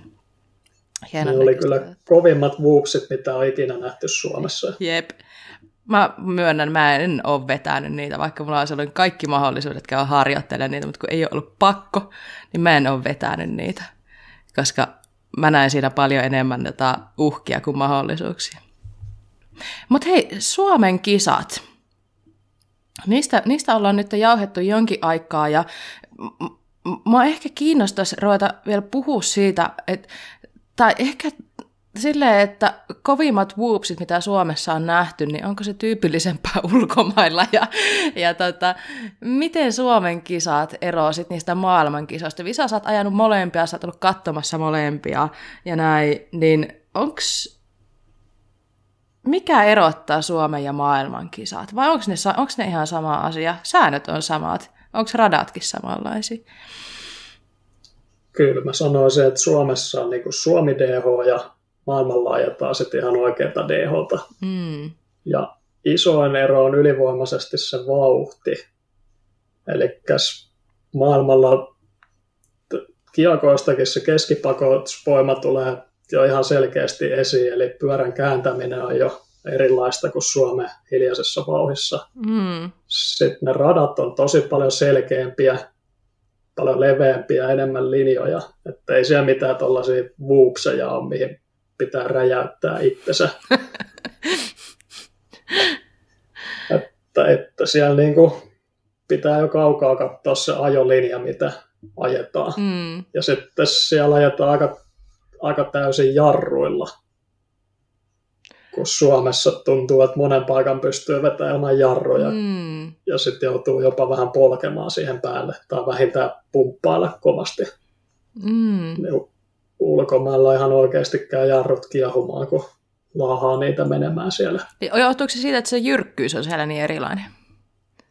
Hieno ne oli kyllä kovimmat whoopsit, mitä on ikinä nähty Suomessa. Jep. Mä myönnän, mä en ole vetänyt niitä, vaikka mulla olisi ollut kaikki mahdollisuudet käydä harjoittelemaan niitä, mutta kun ei ole ollut pakko, niin mä en ole vetänyt niitä, koska mä näen siinä paljon enemmän tätä uhkia kuin mahdollisuuksia. Mutta hei, Suomen kisat. Niistä, niistä ollaan nyt jauhettu jonkin aikaa ja mä ehkä kiinnostaisi ruveta vielä puhua siitä, että, tai ehkä silleen, että kovimmat whoopsit, mitä Suomessa on nähty, niin onko se tyypillisempää ulkomailla ja, ja tota, miten Suomen kisat eroavat niistä maailmankisoista? Visa, sä oot ajanut molempia, sä oot ollut katsomassa molempia ja näin, niin onks, mikä erottaa Suomen ja maailman kisat? Vai onko ne, onko ne ihan sama asia? Säännöt on samat. Onko radatkin samanlaisia? Kyllä mä sanoisin, että Suomessa on niin Suomi DH ja maailmanlaaja taas sitten ihan oikeata DHta. Mm. Ja isoin ero on ylivoimaisesti se vauhti. Eli maailmalla kiekoistakin se keskipakotusvoima tulee jo ihan selkeästi esiin, eli pyörän kääntäminen on jo erilaista kuin Suomen hiljaisessa vauhissa. Mm. Sitten ne radat on tosi paljon selkeämpiä, paljon leveämpiä, enemmän linjoja. Että ei siellä mitään tuollaisia whoopseja ole, mihin pitää räjäyttää itsensä. että, että siellä niinku pitää jo kaukaa katsoa se ajolinja, mitä ajetaan. Mm. Ja sitten siellä ajetaan aika, aika täysin jarruilla kun Suomessa tuntuu, että monen paikan pystyy vetämään ilman jarruja mm. ja sitten joutuu jopa vähän polkemaan siihen päälle tai vähintään pumppailla kovasti. Mm. Niin ulkomailla ihan oikeasti käy jarrut kiehumaan, kun laahaa niitä menemään siellä. Johtuuko se siitä, että se jyrkkyys on siellä niin erilainen?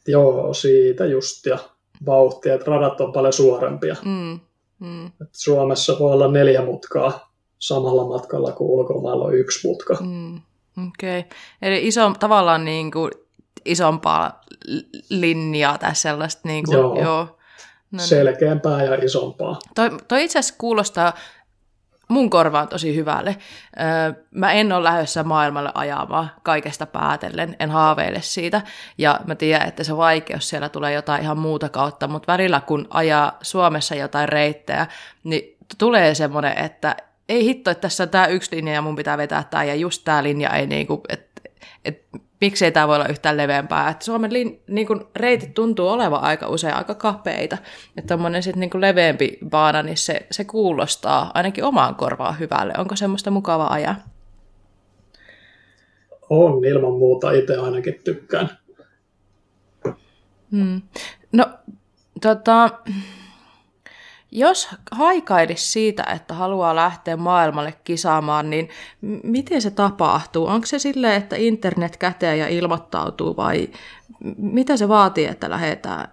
Joo, siitä just ja vauhtia, että radat on paljon suorempia. Mm. Mm. Et Suomessa voi olla neljä mutkaa samalla matkalla kuin ulkomailla on yksi mutka. Mm. Okei. Okay. Eli iso, tavallaan niin kuin isompaa linjaa tässä sellaista. Niin kuin, joo. joo. No, niin. Selkeämpää ja isompaa. Toi, toi itse asiassa kuulostaa mun korvaan tosi hyvälle. Mä en ole lähdössä maailmalle ajamaan kaikesta päätellen, en haaveile siitä. Ja mä tiedän, että se vaikeus siellä tulee jotain ihan muuta kautta, mutta välillä kun ajaa Suomessa jotain reittejä, niin tulee semmoinen, että ei hitto, että tässä on tämä yksi linja ja mun pitää vetää tämä ja just tämä linja ei niinku, että et, miksei tämä voi olla yhtään leveämpää. Et Suomen lin, niinku, reitit tuntuu olevan aika usein aika kapeita. Että tuommoinen sitten niinku leveämpi baana, niin se, se kuulostaa ainakin omaan korvaan hyvälle. Onko semmoista mukava ajaa? On ilman muuta, itse ainakin tykkään. Hmm. No, tota, jos haikailisi siitä, että haluaa lähteä maailmalle kisaamaan, niin miten se tapahtuu? Onko se silleen, että internet käteen ja ilmoittautuu vai mitä se vaatii, että lähdetään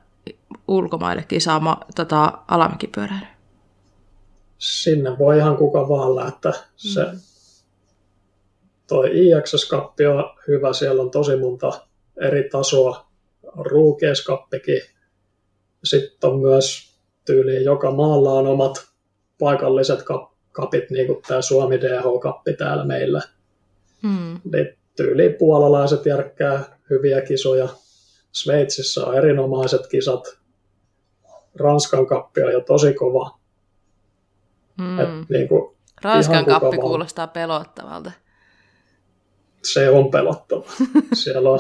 ulkomaille kisaamaan tota alamäkipyöräilyä? Sinne voi ihan kuka vaan lähteä. Se, mm. toi IXS-kappi on hyvä, siellä on tosi monta eri tasoa. Ruukeeskappikin. Sitten on myös tyyliin joka maalla on omat paikalliset kapit, niin kuin tämä Suomi DH-kappi täällä meillä. Hmm. Niin tyyliin puolalaiset järkkää hyviä kisoja. Sveitsissä on erinomaiset kisat. Ranskan kappi on jo tosi kova. Hmm. Et niin kuin Ranskan kappi vaan. kuulostaa pelottavalta. Se on pelottava. Siellä on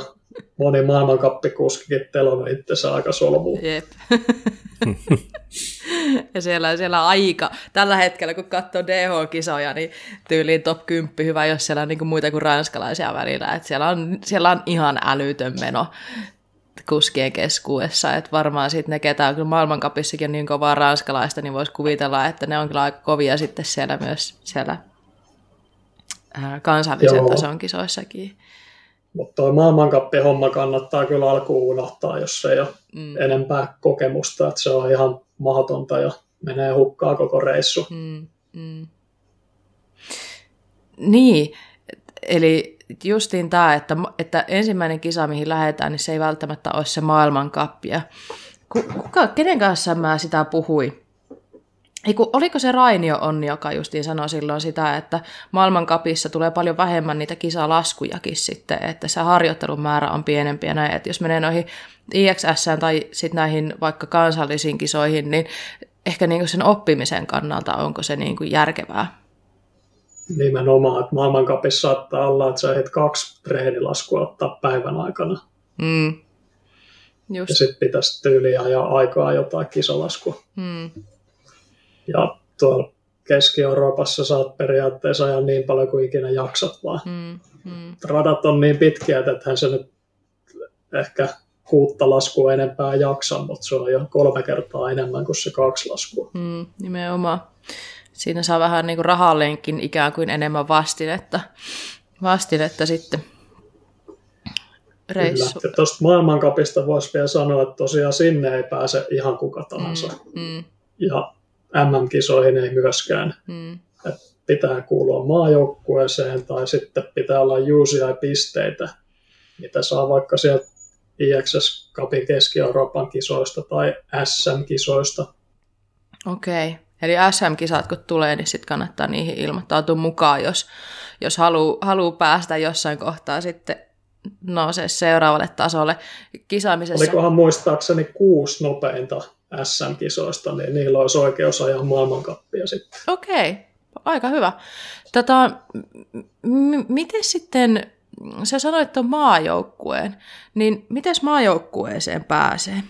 moni maailmankappikuskikin telonut itsensä aika solmuun. Jep. Ja siellä, siellä aika, tällä hetkellä kun katsoo DH-kisoja, niin tyyliin top 10 hyvä, jos siellä on niin kuin muita kuin ranskalaisia välillä. Et siellä, on, siellä on ihan älytön meno kuskien keskuudessa, että varmaan sitten ne, ketä on kyllä maailmankapissakin niin kovaa ranskalaista, niin voisi kuvitella, että ne on kyllä aika kovia sitten siellä myös siellä kansallisen Joo. tason kisoissakin. Mutta tuo maailmankappi-homma kannattaa kyllä alkuun unohtaa, jos ei ole mm. enempää kokemusta, että se on ihan mahdotonta ja menee hukkaa koko reissu. Mm. Mm. Niin, eli justiin tämä, että, että ensimmäinen kisa, mihin lähdetään, niin se ei välttämättä ole se maailmankappi. Kuka, kenen kanssa mä sitä puhuin? Eiku, oliko se Rainio Onni, joka justiin sanoi silloin sitä, että maailmankapissa tulee paljon vähemmän niitä kisalaskujakin sitten, että se harjoittelun määrä on pienempi ja näin, että jos menee noihin IXS tai sitten näihin vaikka kansallisiin kisoihin, niin ehkä niinku sen oppimisen kannalta onko se niinku järkevää? Nimenomaan, että maailmankapissa saattaa olla, että sä ehdit kaksi treenilaskua ottaa päivän aikana. Mm. Just. Ja sitten pitäisi tyyliä ajaa aikaa jotain kisalaskua. Mm. Ja tuolla Keski-Euroopassa saat periaatteessa ajaa niin paljon kuin ikinä jaksat vaan. Mm, mm. Radat on niin pitkiä, että hän se nyt ehkä kuutta laskua enempää jaksa, mutta se on jo kolme kertaa enemmän kuin se kaksi laskua. Mm, nimenomaan. Siinä saa vähän niin kuin rahalleenkin ikään kuin enemmän vastinetta, vastinetta sitten reissu. Kyllä. Tuosta maailmankapista voisi vielä sanoa, että tosiaan sinne ei pääse ihan kuka tahansa. Mm, mm. Ja MM-kisoihin ei myöskään. Mm. Että pitää kuulua maajoukkueeseen tai sitten pitää olla UCI-pisteitä, mitä saa vaikka sieltä IXS Cupin Keski-Euroopan kisoista tai SM-kisoista. Okei. Okay. Eli SM-kisat kun tulee, niin sitten kannattaa niihin ilmoittautua mukaan, jos, jos haluaa haluu päästä jossain kohtaa sitten nousee seuraavalle tasolle kisaamisessa. Olikohan muistaakseni kuusi nopeinta SM-kisoista, niin niillä olisi oikeus ajaa maailmankappia sitten. Okei, okay. aika hyvä. Tota, m- miten sitten, sä sanoit tuon maajoukkueen, niin miten maajoukkueeseen pääsee?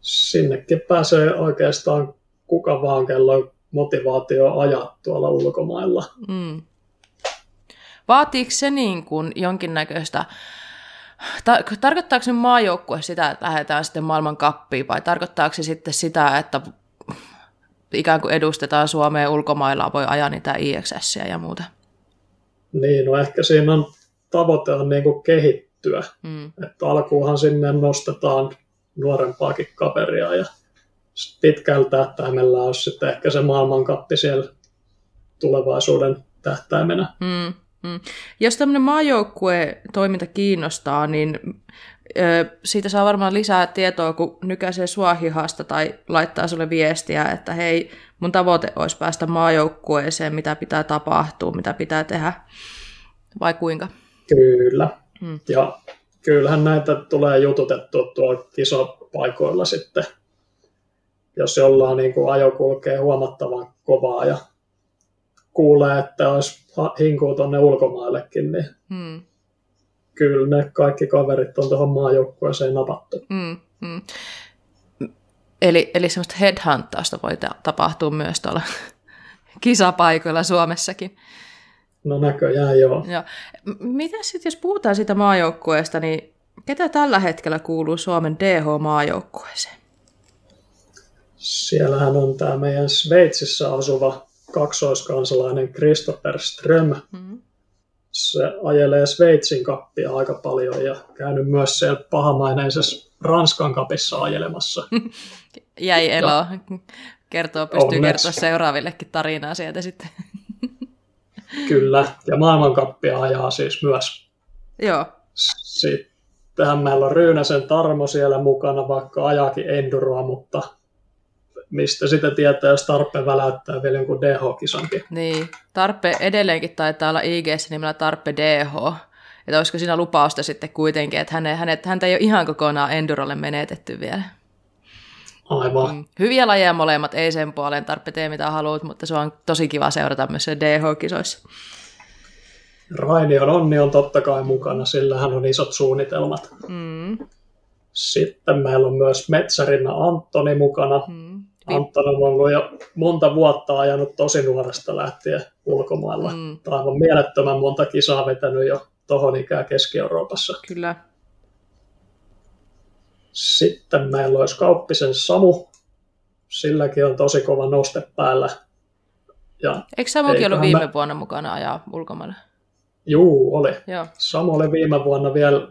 Sinnekin pääsee oikeastaan kuka vaan, kello on motivaatio ajaa tuolla ulkomailla. Mm. Vaatiiko se niin kuin jonkinnäköistä Ta- tarkoittaako se maajoukkue sitä, että lähdetään sitten maailman kappiin, vai tarkoittaako se sitten sitä, että ikään kuin edustetaan Suomea ulkomailla, voi ajaa niitä IXS ja muuta? Niin, no ehkä siinä on tavoite on niin kuin kehittyä. Mm. Että alkuunhan sinne nostetaan nuorempaakin kaveria ja pitkällä tähtäimellä on sitten ehkä se maailmankappi siellä tulevaisuuden tähtäimenä. Mm. Mm. Jos tämmöinen maajoukkue-toiminta kiinnostaa, niin ö, siitä saa varmaan lisää tietoa, kun nykäisee sua hihasta tai laittaa sulle viestiä, että hei, mun tavoite olisi päästä maajoukkueeseen, mitä pitää tapahtua, mitä pitää tehdä, vai kuinka? Kyllä. Mm. Ja kyllähän näitä tulee jututettua tuolla kisopaikoilla sitten, jos jollain niin kuin ajo kulkee huomattavan kovaa ja kuulee, että olisi hinkuu tuonne ulkomaillekin, niin hmm. kyllä ne kaikki kaverit on tuohon maajoukkueeseen napattu. Hmm. Hmm. Eli, eli semmoista headhuntausta voi tapahtua myös tuolla kisapaikoilla Suomessakin. No näköjään joo. joo. Miten sitten, jos puhutaan siitä maajoukkueesta, niin ketä tällä hetkellä kuuluu Suomen DH-maajoukkueeseen? Siellähän on tämä meidän Sveitsissä asuva kaksoiskansalainen Christopher Ström. Mm. Se ajelee Sveitsin kappia aika paljon ja käynyt myös siellä pahamaineisessa Ranskan kapissa ajelemassa. Jäi elo. Kertoo, pystyy kertoa seuraavillekin tarinaa sieltä sitten. Kyllä, ja maailmankappia ajaa siis myös. Joo. Sittenhän meillä on Ryynäsen Tarmo siellä mukana, vaikka ajakin enduroa, mutta mistä sitä tietää, jos Tarpe väläyttää vielä jonkun DH-kisankin. Niin, Tarpe edelleenkin taitaa olla ig nimellä Tarpe DH. Että olisiko siinä lupausta sitten kuitenkin, että hänet, hänet, häntä ei ole ihan kokonaan Endurolle menetetty vielä. Aivan. Mm. Hyviä lajeja molemmat, ei sen puoleen tarpe tee mitä haluat, mutta se on tosi kiva seurata myös se DH-kisoissa. Rainion onni on totta kai mukana, sillä hän on isot suunnitelmat. Mm. Sitten meillä on myös Metsärinna Antoni mukana. Mm. Anton on ollut jo monta vuotta ajanut tosi nuoresta lähtien ulkomailla. Mm. Tämä on mielettömän monta kisaa vetänyt jo tohon ikään Keski-Euroopassa. Kyllä. Sitten meillä olisi Kauppisen Samu. Silläkin on tosi kova noste päällä. Ja Eikö Samukin ollut viime mä... vuonna mukana ajaa ulkomailla? Juu, oli. Joo. Samu oli viime vuonna vielä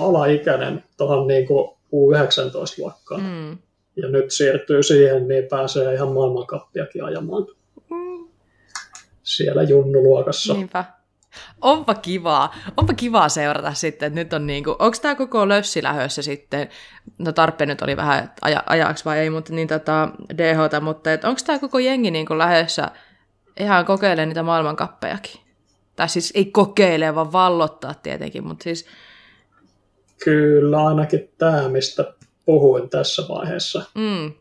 alaikäinen tuohon niin U19-luokkaan. Mm. Ja nyt siirtyy siihen, niin pääsee ihan maailmankappiakin ajamaan. Mm. Siellä junnuluokassa. Niinpä. Onpa kivaa. Onpa kivaa seurata sitten, että nyt on niinku, onko tämä koko lössi lähössä sitten, no tarpeen nyt oli vähän aja, ajaksi vai ei, mutta niin tota DH, mutta onko tämä koko jengi niinku lähössä ihan kokeilemaan niitä maailmankappejakin? Tai siis ei kokeile, vaan vallottaa tietenkin, mutta siis... Kyllä, ainakin tämä, mistä puhuin tässä vaiheessa. Mm.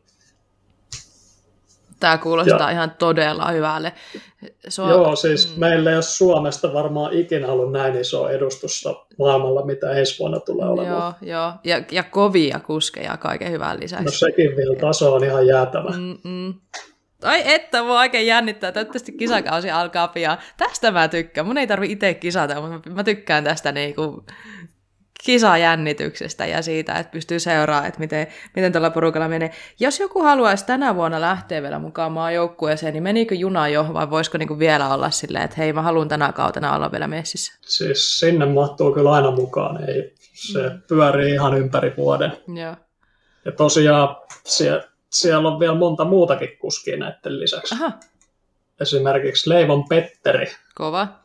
Tämä kuulostaa ja, ihan todella hyvälle. on, joo, siis mm. meillä ei ole Suomesta varmaan ikinä ollut näin iso edustusta maailmalla, mitä ensi vuonna tulee olemaan. Joo, joo. Ja, ja kovia kuskeja kaiken hyvän lisäksi. No sekin vielä taso on ihan jäätävä. Mm-mm. Ai että, mua oikein jännittää. Toivottavasti kisakausi alkaa pian. Tästä mä tykkään. Mun ei tarvi itse kisata, mutta mä tykkään tästä niinku kisajännityksestä ja siitä, että pystyy seuraamaan, että miten, miten tällä porukalla menee. Jos joku haluaisi tänä vuonna lähteä vielä mukaan maajoukkueeseen, niin menikö juna jo vai voisiko niinku vielä olla silleen, että hei mä haluan tänä kautena olla vielä messissä? Siis sinne mahtuu kyllä aina mukaan, ei se mm. pyörii ihan ympäri vuoden. Joo. Ja tosiaan siellä, siellä on vielä monta muutakin kuskia näiden lisäksi. Aha. Esimerkiksi Leivon Petteri. Kova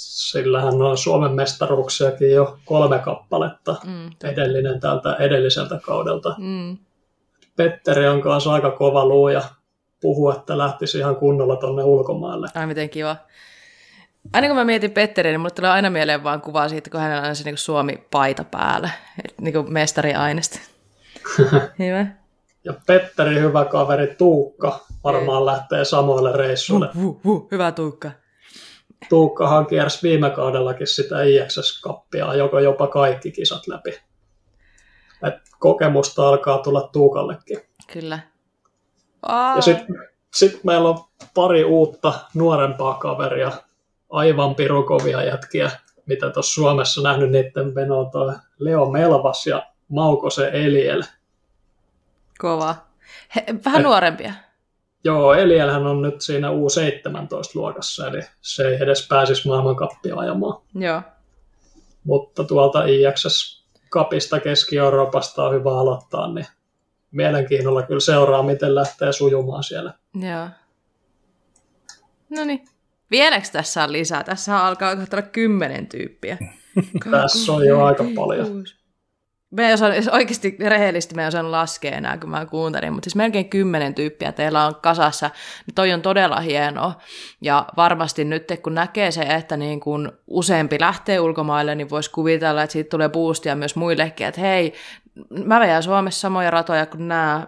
sillähän on Suomen mestaruuksiakin jo kolme kappaletta, mm. edellinen tältä edelliseltä kaudelta. Mm. Petteri on kanssa aika kova luu ja puhuu, että lähtisi ihan kunnolla tonne ulkomaille. Ai miten kiva. Aina kun mä mietin Petteriä, niin mulle tulee aina mieleen vaan kuvaa siitä, kun hänellä on se niin Suomi-paita päällä, niin kuin mestari aineesta. Hyvä. Ja Petteri, hyvä kaveri Tuukka, varmaan Ei. lähtee samoille reissuille. Uh, uh, uh, hyvä Tuukka. Tuukkahan kiersi viime kaudellakin sitä IXS-kappia, joko jopa kaikki kisat läpi. Et kokemusta alkaa tulla Tuukallekin. Kyllä. Aa. Ja sitten sit meillä on pari uutta nuorempaa kaveria, aivan pirukovia jätkiä, mitä tuossa Suomessa nähnyt niiden menoa toi Leo Melvas ja Maukose Eliel. Kova. He, vähän Et, nuorempia. Joo, Elielhän on nyt siinä U17-luokassa, eli se ei edes pääsisi maailmankappia ajamaan. Joo. Mutta tuolta IXS kapista Keski-Euroopasta on hyvä aloittaa, niin mielenkiinnolla kyllä seuraa, miten lähtee sujumaan siellä. Joo. No niin. Vieläkö tässä on lisää? Tässä alkaa olla kymmenen tyyppiä. tässä on jo aika paljon. Me ei osannut, oikeasti rehellisesti me ei osannut laskea enää, kun mä kuuntelin, mutta siis melkein kymmenen tyyppiä teillä on kasassa. Niin toi on todella hienoa. Ja varmasti nyt, kun näkee se, että niin kun useampi lähtee ulkomaille, niin voisi kuvitella, että siitä tulee boostia myös muillekin, että hei, mä vedän Suomessa samoja ratoja kuin nämä,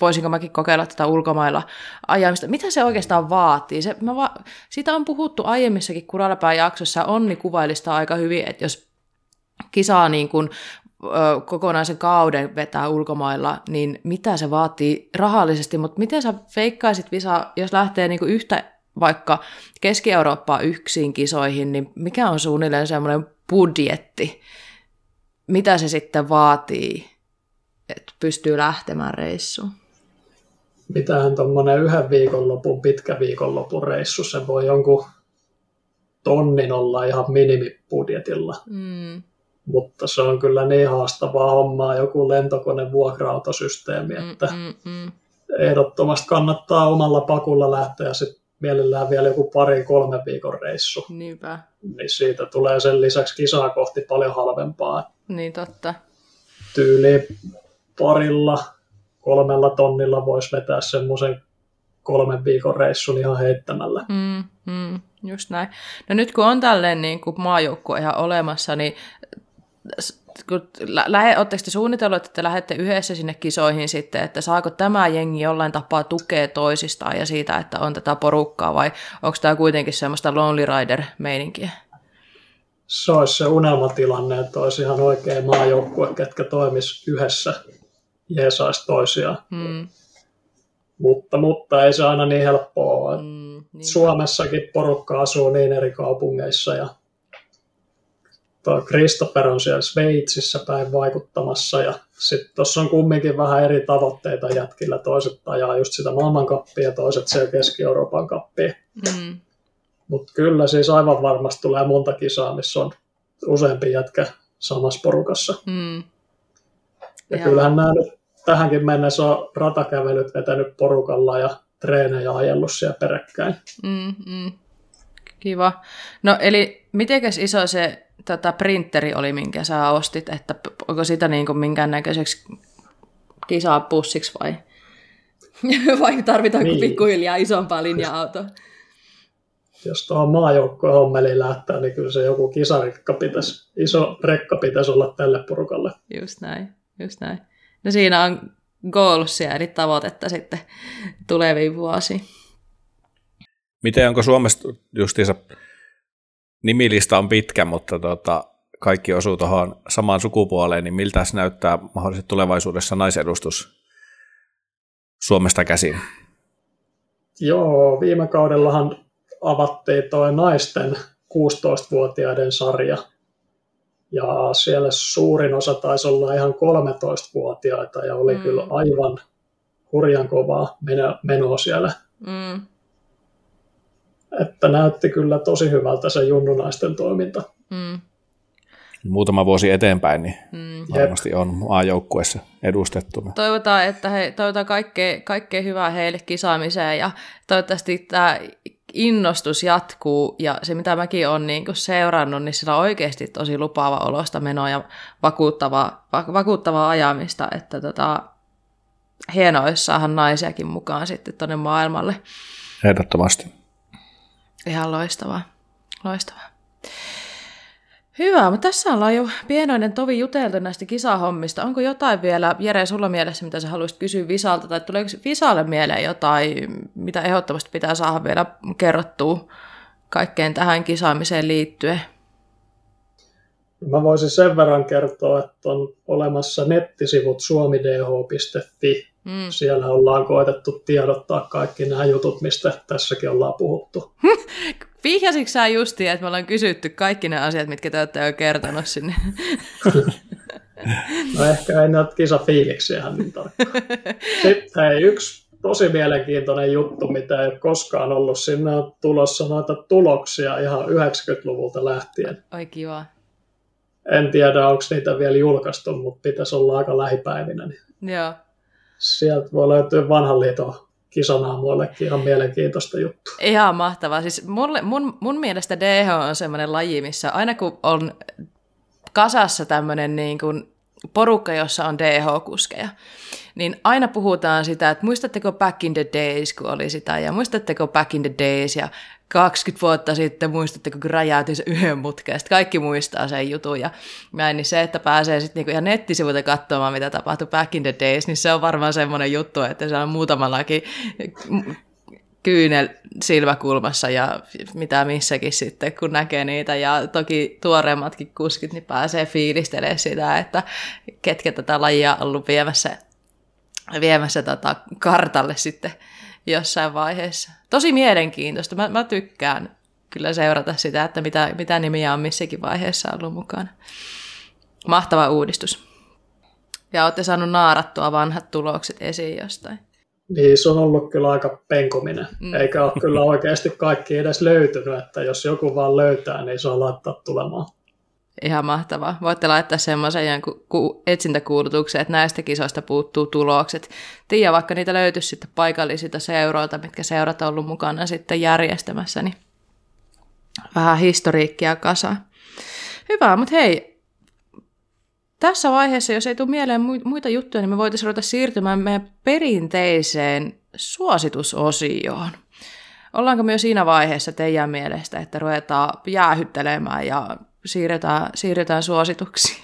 voisinko mäkin kokeilla tätä ulkomailla ajamista. Mitä se oikeastaan vaatii? Se, mä va- siitä on puhuttu aiemmissakin Kuralapään jaksossa, Onni kuvailista aika hyvin, että jos kisaa niin kuin, kokonaisen kauden vetää ulkomailla, niin mitä se vaatii rahallisesti, mutta miten sä feikkaisit Visa, jos lähtee niin kuin yhtä vaikka Keski-Eurooppaa yksin kisoihin, niin mikä on suunnilleen semmoinen budjetti, mitä se sitten vaatii, että pystyy lähtemään reissuun? Mitähän tuommoinen yhden viikonlopun, pitkä viikonlopun reissu, se voi jonkun tonnin olla ihan minimibudjetilla. Mm mutta se on kyllä niin haastavaa hommaa joku lentokone vuokra-autosysteemi, mm, että mm, mm, mm. ehdottomasti kannattaa omalla pakulla lähteä sitten mielellään vielä joku pari kolme viikon reissu. Niinpä. Niin siitä tulee sen lisäksi kisaa kohti paljon halvempaa. Niin totta. Tyyli parilla, kolmella tonnilla voisi vetää semmoisen kolmen viikon reissun ihan heittämällä. Mm, mm, just näin. No nyt kun on tälleen niin kuin maajoukkue ihan olemassa, niin kun lähe, oletteko te suunnitellut, että te lähdette yhdessä sinne kisoihin sitten, että saako tämä jengi jollain tapaa tukea toisistaan ja siitä, että on tätä porukkaa, vai onko tämä kuitenkin semmoista Lonely Rider-meininkiä? Se olisi se unelmatilanne, että olisi ihan oikea maajoukkue, ketkä toimis yhdessä jeesaisi toisiaan. Mm. Mutta, mutta ei se aina niin helppoa ole. Mm. Niin. Suomessakin porukka asuu niin eri kaupungeissa ja Christopher on siellä Sveitsissä päin vaikuttamassa ja sitten tuossa on kumminkin vähän eri tavoitteita jätkillä. Toiset ajaa just sitä maailmankappia ja toiset siellä Keski-Euroopan kappia. Mm. Mutta kyllä siis aivan varmasti tulee monta kisaa, missä on useampi jätkä samassa porukassa. Mm. Ja Joo. kyllähän nämä nyt tähänkin mennessä on ratakävelyt vetänyt porukalla ja treenejä ajellut siellä peräkkäin. Mm, mm. Kiva. No eli mitenkäs iso se tota, printeri oli, minkä sä ostit, että onko sitä niin kuin minkäännäköiseksi kisaa pussiksi vai? vai tarvitaanko Niin. pikkuhiljaa isompaa linja-autoa? Jos tuohon maajoukkojen hommeliin lähtee, niin kyllä se joku kisarikka pitäisi, iso rekka pitäisi olla tälle porukalle. Just näin, just näin. No siinä on goalsia, eli tavoitetta sitten tuleviin vuosiin. Miten onko Suomessa justiinsa, nimilista on pitkä, mutta tota, kaikki osuu tuohon samaan sukupuoleen, niin miltä se näyttää mahdollisesti tulevaisuudessa naisedustus Suomesta käsin? Joo, viime kaudellahan avattiin toi naisten 16-vuotiaiden sarja. Ja siellä suurin osa taisi olla ihan 13-vuotiaita ja oli Mm. kyllä aivan hurjan kovaa meno- menoa siellä. Mm. Että näytti kyllä tosi hyvältä se junnunaisten toiminta. Mm. Muutama vuosi eteenpäin, niin Mm. varmasti on maajoukkuessa edustettuna. Toivotaan, että he, toivotaan kaikkea, kaikkea hyvää heille kisaamiseen ja toivottavasti tämä innostus jatkuu ja se mitä mäkin olen niin seurannut, niin sillä on oikeasti tosi lupaava olosta menoa ja vakuuttavaa, va- vakuuttavaa ajamista, että tota, hienoa, jos saadaan naisiakin mukaan sitten tuonne maailmalle. Ehdottomasti. Ihan loistavaa. Loistavaa. Hyvä, mutta tässä ollaan jo pienoinen tovi juteltu näistä kisahommista. Onko jotain vielä, Jere, sulla mielessä, mitä sä haluaisit kysyä Visalta, tai tuleeko Visalle mieleen jotain, mitä ehdottomasti pitää saada vielä kerrottua kaikkeen tähän kisaamiseen liittyen? Mä voisin sen verran kertoa, että on olemassa nettisivut suomidh.fi. Mm. Siellä ollaan koetettu tiedottaa kaikki nämä jutut, mistä tässäkin ollaan puhuttu. Vihjasitko sä justiin, että me ollaan kysytty kaikki ne asiat, mitkä te olette jo kertonut sinne? No ehkä ei näitä kisafiiliksiä ihan niin tarkkaan. Sitten hei, yksi tosi mielenkiintoinen juttu, mitä ei ole koskaan ollut. Sinne on tulossa noita tuloksia ihan 90-luvulta lähtien. Oi kiva. En tiedä, onko niitä vielä julkaistu, mutta pitäisi olla aika lähipäivinä. Niin Joo. Sieltä voi löytyä vanhan liiton kisanaamuillekin ihan mielenkiintoista juttua. Ihan mahtavaa. Siis mulle, mun, mun mielestä DH on semmoinen laji, missä aina kun on kasassa tämmöinen niin kuin porukka, jossa on DH-kuskeja, niin aina puhutaan sitä, että muistatteko back in the days, kun oli sitä, ja muistatteko back in the days, ja 20 vuotta sitten muistatteko, kun räjäytin se yhden sitten kaikki muistaa sen jutun, ja näin, niin se, että pääsee sitten niinku ihan nettisivuilta katsomaan, mitä tapahtui back in the days, niin se on varmaan semmoinen juttu, että se on muutamallakin kyynel silmäkulmassa ja mitä missäkin sitten, kun näkee niitä. Ja toki tuoreemmatkin kuskit, niin pääsee fiilistelemään sitä, että ketkä tätä lajia on ollut viemässä, viemässä tota kartalle sitten jossain vaiheessa. Tosi mielenkiintoista. Mä, mä tykkään kyllä seurata sitä, että mitä, mitä nimiä on missäkin vaiheessa ollut mukana. Mahtava uudistus. Ja olette saanut naarattua vanhat tulokset esiin jostain. Niin se on ollut kyllä aika penkominen, Mm. eikä ole kyllä oikeasti kaikki edes löytynyt, että jos joku vaan löytää, niin se on laittaa tulemaan. Ihan mahtavaa. Voitte laittaa semmoisen jonkun ku- etsintäkuulutuksen, että näistä kisoista puuttuu tulokset. Tiedä, vaikka niitä löytyisi sitten paikallisilta seuroilta, mitkä seurat on ollut mukana sitten järjestämässä, niin vähän historiikkia kasa. Hyvä, mutta hei, tässä vaiheessa, jos ei tule mieleen mu- muita juttuja, niin me voitaisiin ruveta siirtymään meidän perinteiseen suositusosioon. Ollaanko myös siinä vaiheessa teidän mielestä, että ruvetaan jäähyttelemään ja siirretään, siirretään suosituksiin?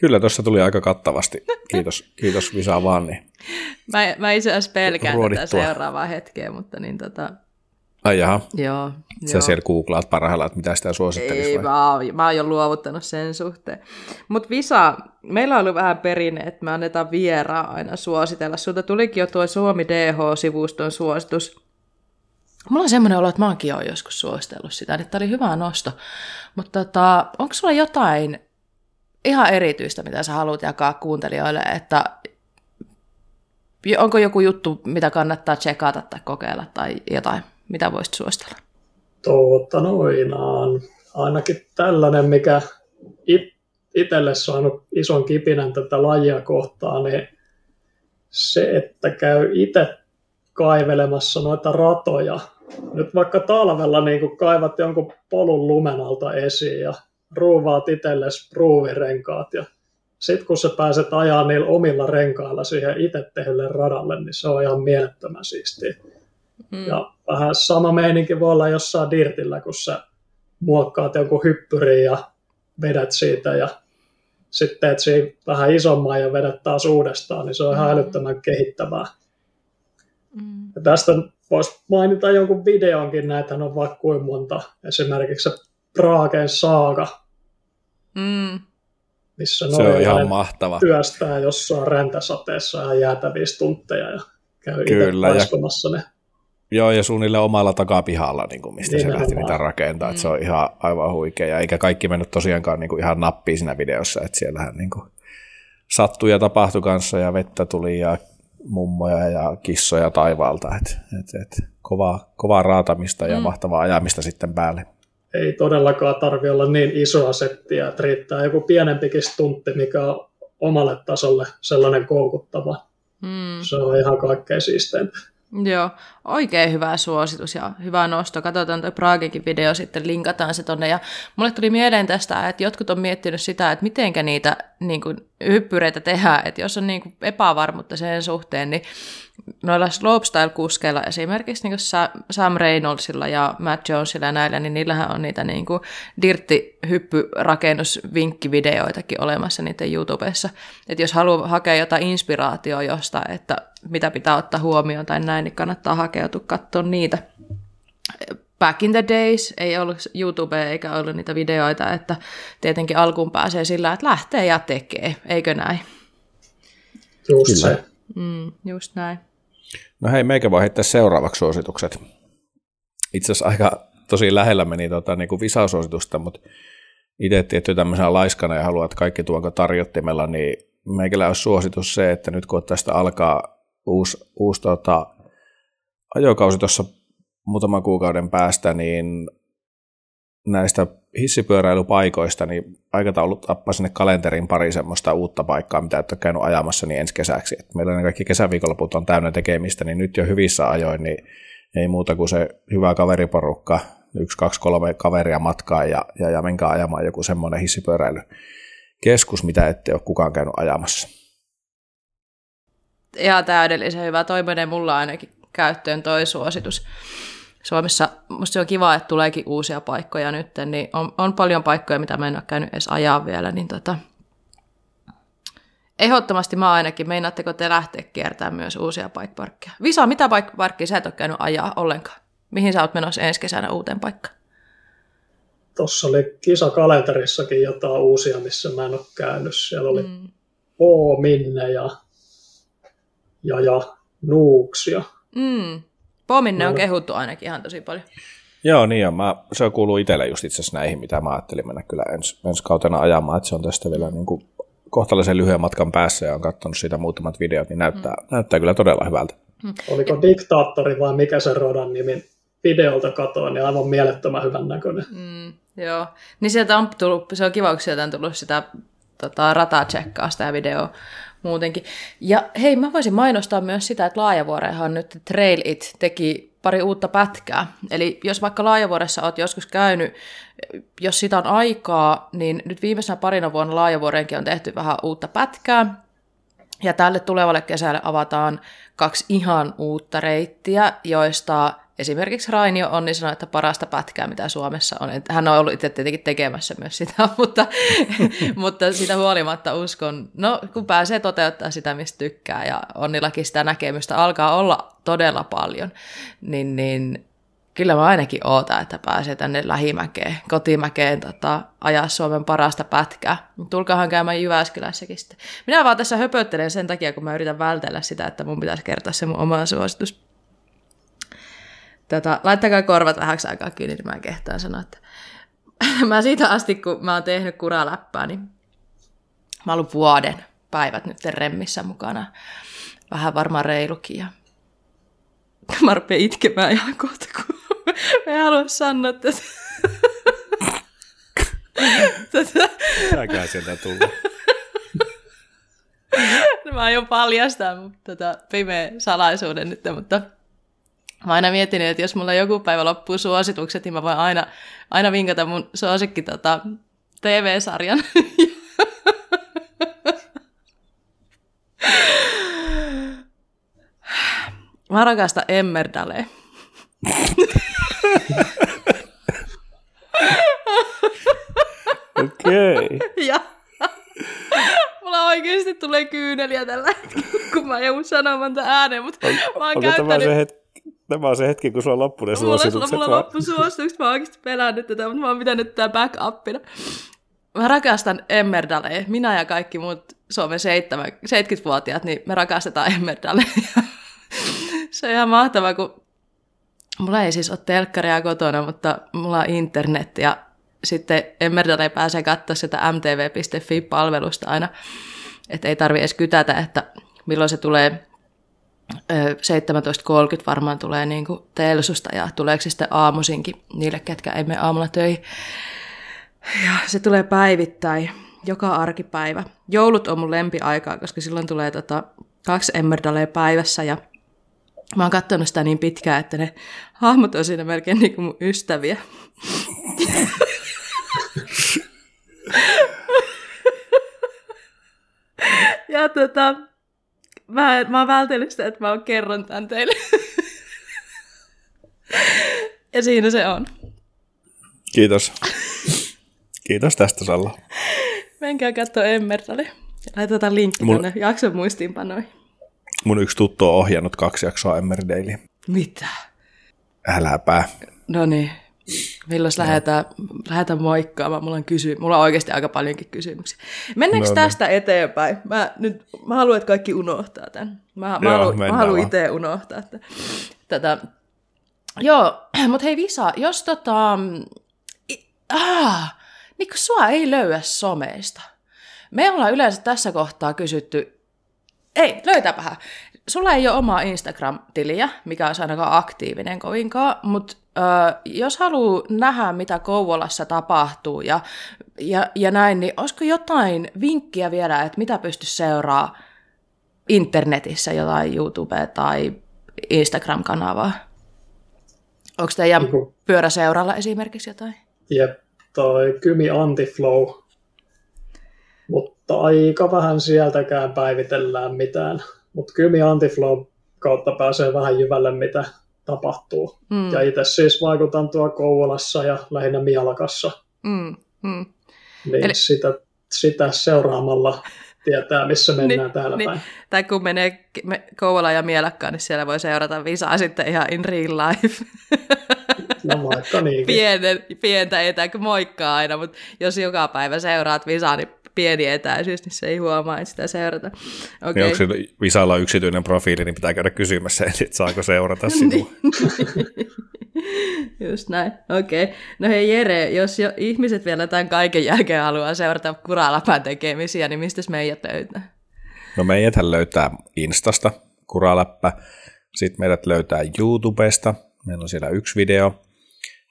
Kyllä tuossa tuli aika kattavasti. Kiitos, kiitos Visa vaan. Niin. Mä, mä itse asiassa pelkään tätä Ruodittua. seuraavaa hetkeä, mutta niin tota, Ai jaha. Joo. Sä joo. siellä googlaat parhaillaan, että mitä sitä suosittelisi Ei, vai? mä oon, mä oon jo luovuttanut sen suhteen. Mutta Visa, meillä on ollut vähän perinne, että me annetaan vieraa aina suositella. Sulta tulikin jo tuo Suomi DH-sivuston suositus. Mulla on semmoinen olo, että mäkin oon joskus suositellut sitä, että oli hyvä nosto. Mutta tota, onko sulla jotain ihan erityistä, mitä sä haluat jakaa kuuntelijoille, että onko joku juttu, mitä kannattaa tsekata tai kokeilla tai jotain, mitä voisit suositella? Tuota noinaan. Ainakin tällainen, mikä it, itselle saanut ison kipinän tätä lajia kohtaan, niin se, että käy itse kaivelemassa noita ratoja. Nyt vaikka talvella niin kun kaivat jonkun polun lumen alta esiin ja ruuvaat itsellesi ruuvirenkaat ja sitten kun sä pääset ajaa niillä omilla renkailla siihen itse tehdylle radalle, niin se on ihan mielettömän siistiä. Mm. Ja vähän sama meininki voi olla jossain dirtillä, kun sä muokkaat jonkun hyppyrin ja vedät siitä ja sitten teet siinä vähän isomman ja vedät taas uudestaan, niin se on ihan älyttömän kehittävää. Mm. Ja tästä voisi mainita jonkun videonkin, näitä on vaikka kuin monta. Esimerkiksi se Pragen Saaga, mm. missä se on ihan mahtava. työstää jossain räntäsateessa ja jäätäviä tunteja ja käy Kyllä, itse ja... ne Joo, ja suunnilleen omalla takapihalla, niin kuin mistä Nimenomaan. se lähti niitä rakentaa. Mm. se on ihan aivan huikea. Ja eikä kaikki mennyt tosiaankaan niin kuin ihan nappiin siinä videossa, että siellähän niin kuin sattui ja tapahtui kanssa ja vettä tuli ja mummoja ja kissoja taivaalta. Et, et, et, kovaa, kovaa raatamista ja mm. mahtavaa ajamista sitten päälle. Ei todellakaan tarvi olla niin isoa settiä, että riittää joku pienempikin stuntti, mikä on omalle tasolle sellainen koukuttava. Mm. Se on ihan kaikkein siisteintä. Joo, oikein hyvä suositus ja hyvä nosto. Katsotaan tuo Pragekin video, sitten linkataan se tonne. Ja mulle tuli mieleen tästä, että jotkut on miettinyt sitä, että mitenkä niitä niin kuin, hyppyreitä tehdään. Että jos on niin kuin, epävarmuutta sen suhteen, niin noilla slopestyle-kuskeilla esimerkiksi niin Sam Reynoldsilla ja Matt Jonesilla ja näillä, niin niillähän on niitä niin kuin dirtti-hyppyrakennusvinkkivideoitakin olemassa niiden YouTubessa. Että jos haluaa hakea jotain inspiraatioa jostain, että mitä pitää ottaa huomioon tai näin, niin kannattaa hakeutua katsoa niitä. Back in the days ei ollut YouTube eikä ollut niitä videoita, että tietenkin alkuun pääsee sillä, että lähtee ja tekee, eikö näin? Just Kyllä. se. Mm, just näin. No hei, meikä voi heittää seuraavaksi suositukset. Itse asiassa aika tosi lähellä meni tota, niin kuin visasuositusta, mutta itse tietty tämmöisenä laiskana ja haluat kaikki tuonko tarjottimella, niin meikällä olisi suositus se, että nyt kun tästä alkaa uusi, uusi tota, ajokausi tuossa muutaman kuukauden päästä, niin näistä hissipyöräilypaikoista, niin aikataulu tappaa sinne kalenterin pari semmoista uutta paikkaa, mitä et ole käynyt ajamassa niin ensi kesäksi. Et meillä ne kaikki kesäviikonloput on täynnä tekemistä, niin nyt jo hyvissä ajoin, niin ei muuta kuin se hyvä kaveriporukka, yksi, kaksi, kolme kaveria matkaa ja, ja, ja menkää ajamaan joku semmoinen hissipyöräilykeskus, mitä ette ole kukaan käynyt ajamassa. Ihan täydellisen hyvä. Toi mulla ainakin käyttöön toi suositus. Suomessa musta se on kiva, että tuleekin uusia paikkoja nyt, niin on, on paljon paikkoja, mitä mä en ole käynyt edes ajaa vielä, niin tota, ehdottomasti mä ainakin, meinaatteko te lähteä kiertämään myös uusia paikkaparkkeja? Visa, mitä paikkaparkkia sä et ole käynyt ajaa ollenkaan? Mihin sä oot menossa ensi kesänä uuteen paikkaan? Tuossa oli kisakalenterissakin jotain uusia, missä mä en ole käynyt. Siellä oli mm. Minne ja, ja, ja Nuuksia. Mm. Pominne on kehuttu ainakin ihan tosi paljon. Joo, niin on. Mä, se kuuluu itselle just itse asiassa näihin, mitä mä ajattelin mennä kyllä ens, ensi kautena ajamaan, että se on tästä vielä niin kuin kohtalaisen lyhyen matkan päässä ja on katsonut siitä muutamat videot, niin näyttää, mm. näyttää kyllä todella hyvältä. Mm. Oliko diktaattori vai mikä se rodan nimi? Videolta katoin, niin aivan mielettömän hyvän näköinen. Mm, joo, niin sieltä on tullut, se on kiva, kun sieltä on tullut sitä tota, rataa sitä videoa muutenkin. Ja hei, mä voisin mainostaa myös sitä, että Laajavuorehan nyt Trail It teki pari uutta pätkää. Eli jos vaikka Laajavuoressa oot joskus käynyt, jos sitä on aikaa, niin nyt viimeisenä parina vuonna Laajavuoreenkin on tehty vähän uutta pätkää. Ja tälle tulevalle kesälle avataan kaksi ihan uutta reittiä, joista esimerkiksi Rainio Onni sanoi, että parasta pätkää, mitä Suomessa on. Hän on ollut itse tietenkin tekemässä myös sitä, mutta, mutta sitä huolimatta uskon, no kun pääsee toteuttaa sitä, mistä tykkää, ja Onnillakin sitä näkemystä alkaa olla todella paljon, niin, niin kyllä mä ainakin ootan, että pääsee tänne lähimäkeen, kotimäkeen tota, ajaa Suomen parasta pätkää. Tulkaahan käymään Jyväskylässäkin sitten. Minä vaan tässä höpöttelen sen takia, kun mä yritän vältellä sitä, että mun pitäisi kertoa se mun oma suositus. Tota, laittakaa korvat vähäksi aikaa kiinni, niin mä kehtaan sanoa, että mä siitä asti, kun mä oon tehnyt kuraläppää, niin mä oon ollut vuoden päivät nyt remmissä mukana. Vähän varmaan reilukin. Ja mä rupean itkemään ihan kohta, kun mä en halua sanoa tätä. tätä. Sieltä tullut? mä aion paljastaa mutta tota, pimeä salaisuuden nyt, mutta mä aina mietin, että jos mulla joku päivä loppuu suositukset, niin mä voin aina, aina vinkata mun suosikki tota, TV-sarjan. Mä rakastan Emmerdale. Okei. Okay. Ja mulla oikeasti tulee kyyneliä tällä hetkellä, kun mä joudun sanomaan tämän ääneen, mutta on, mä oon käyttänyt... Tämä se, hetki, tämä on se hetki, kun sulla loppu ne suositukset. Mulla, mulla loppu suositukset, mä oon oikeasti pelännyt tätä, mutta mä oon pitänyt tätä backupina. Mä rakastan Emmerdale. Minä ja kaikki muut Suomen 70-vuotiaat, niin me rakastetaan Emmerdale. se on ihan mahtavaa, kun mulla ei siis ole telkkaria kotona, mutta mulla on internet ja sitten Emmerdale pääsee katsoa sitä mtv.fi-palvelusta aina, että ei tarvi edes kytätä, että milloin se tulee 17.30 varmaan tulee niin kuin Telsusta ja tuleeko se sitten aamuisinkin niille, ketkä ei mene aamulla töihin. Ja se tulee päivittäin, joka arkipäivä. Joulut on mun lempiaikaa, koska silloin tulee tota, kaksi Emmerdalea päivässä ja mä oon katsonut sitä niin pitkään, että ne hahmot on siinä melkein niin kuin mun ystäviä. ja tota, mä, mä oon vältellyt sitä, että mä kerron tämän teille. ja siinä se on. Kiitos. Kiitos tästä, Salla. Menkää katsoa Emmertali. Laitetaan linkki Mun... tuonne jakson muistiinpanoihin. Mun yksi tuttu on ohjannut kaksi jaksoa Emmerdale. Mitä? Äläpä. No niin. Milloin lähdetään, lähdetään moikkaamaan? Mulla on, kysy- Mulla on oikeasti aika paljonkin kysymyksiä. Mennäänkö no, tästä no. eteenpäin? Mä, nyt, mä haluan, että kaikki unohtaa tämän. Mä, mä, Joo, haluan, mä haluan itse unohtaa että, tätä. Joo, mutta hei Visa, jos tota... Ah, niin kun sua ei löyä someista. Me ollaan yleensä tässä kohtaa kysytty, ei, löytäpähän. Sulla ei ole omaa Instagram-tiliä, mikä on ainakaan aktiivinen kovinkaan, mutta jos haluaa nähdä, mitä Kouvolassa tapahtuu ja, ja, ja näin, niin olisiko jotain vinkkiä vielä, että mitä pysty seuraa internetissä, jotain YouTube tai Instagram-kanavaa? Onko teidän niin pyöräseuralla esimerkiksi jotain? Jep, toi Kymi Antiflow, mutta aika vähän sieltäkään päivitellään mitään. Mutta Kymi Antiflow kautta pääsee vähän jyvälle, mitä tapahtuu. Mm. Ja itse siis vaikutan tuo Kouvolassa ja lähinnä Mialakassa. Mm. Mm. Niin Eli... sitä, sitä seuraamalla tietää, missä niin, mennään niin, täällä niin. päin. Tai kun menee Kouvola ja Mielakkaan, niin siellä voi seurata visaa sitten ihan in real life. No vaikka niinkin. Pienen, pientä etäkö moikkaa aina, mutta jos joka päivä seuraat visaa, niin pieni etäisyys, niin se ei huomaa, että sitä seurata. Okay. Niin onko se Visalla yksityinen profiili, niin pitää käydä kysymässä, että saako seurata sinua. Niin. Just näin, okei. Okay. No hei Jere, jos jo ihmiset vielä tämän kaiken jälkeen haluaa seurata kuralapän tekemisiä, niin mistä meidät löytää? No meidät löytää Instasta, kuraläppä. Sitten meidät löytää YouTubesta, meillä on siellä yksi video.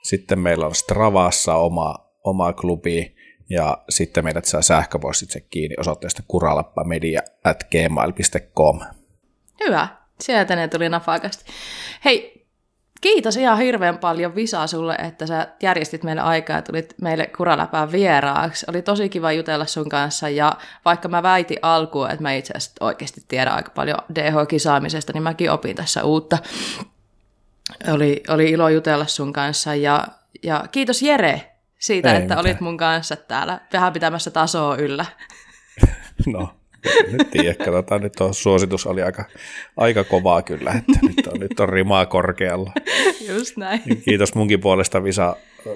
Sitten meillä on Stravassa oma, oma klubi, ja sitten meidät saa sähköpostitse kiinni osoitteesta kuralappamedia at gmail.com. Hyvä, sieltä ne tuli napakasti. Hei, kiitos ihan hirveän paljon Visa sulle, että sä järjestit meille aikaa ja tulit meille Kuraläpään vieraaksi. Oli tosi kiva jutella sun kanssa ja vaikka mä väitin alkuun, että mä itse asiassa oikeasti tiedän aika paljon DH-kisaamisesta, niin mäkin opin tässä uutta. Oli, oli ilo jutella sun kanssa ja, ja kiitos Jere siitä, Ei että mitään. olit mun kanssa täällä vähän pitämässä tasoa yllä. No, nyt tiedä, katsotaan, nyt on suositus oli aika, aika kovaa kyllä, että nyt on, nyt on rimaa korkealla. Just näin. Kiitos munkin puolesta Visa,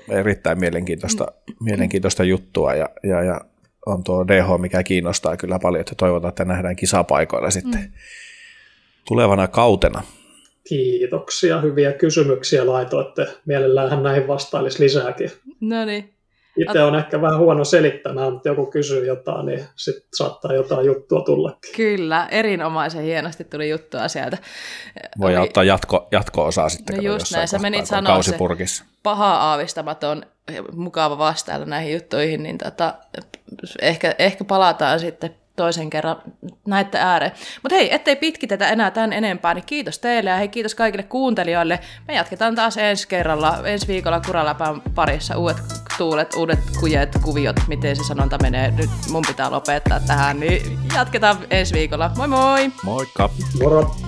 erittäin mielenkiintoista, mielenkiintoista juttua ja, ja, ja on tuo DH, mikä kiinnostaa kyllä paljon, että toivotaan, että nähdään kisapaikoilla sitten mm. tulevana kautena. Kiitoksia, hyviä kysymyksiä laitoitte. Mielellään näihin vastailisi lisääkin. No niin. Itse on ehkä vähän huono selittämään, mutta joku kysyy jotain, niin sitten saattaa jotain juttua tullakin. Kyllä, erinomaisen hienosti tuli juttua sieltä. Voi Oli... ottaa jatko, jatko-osaa sitten. No just näin, sä menit sanoa se paha aavistamaton mukava vastailla näihin juttuihin, niin tota, ehkä, ehkä palataan sitten toisen kerran näette ääreen. Mutta hei, ettei pitkitetä enää tämän enempää, niin kiitos teille ja hei kiitos kaikille kuuntelijoille. Me jatketaan taas ensi kerralla, ensi viikolla Kuraläpän parissa uudet tuulet, uudet kujet, kuviot, miten se sanonta menee. Nyt mun pitää lopettaa tähän, niin jatketaan ensi viikolla. Moi moi! Moikka! Moro!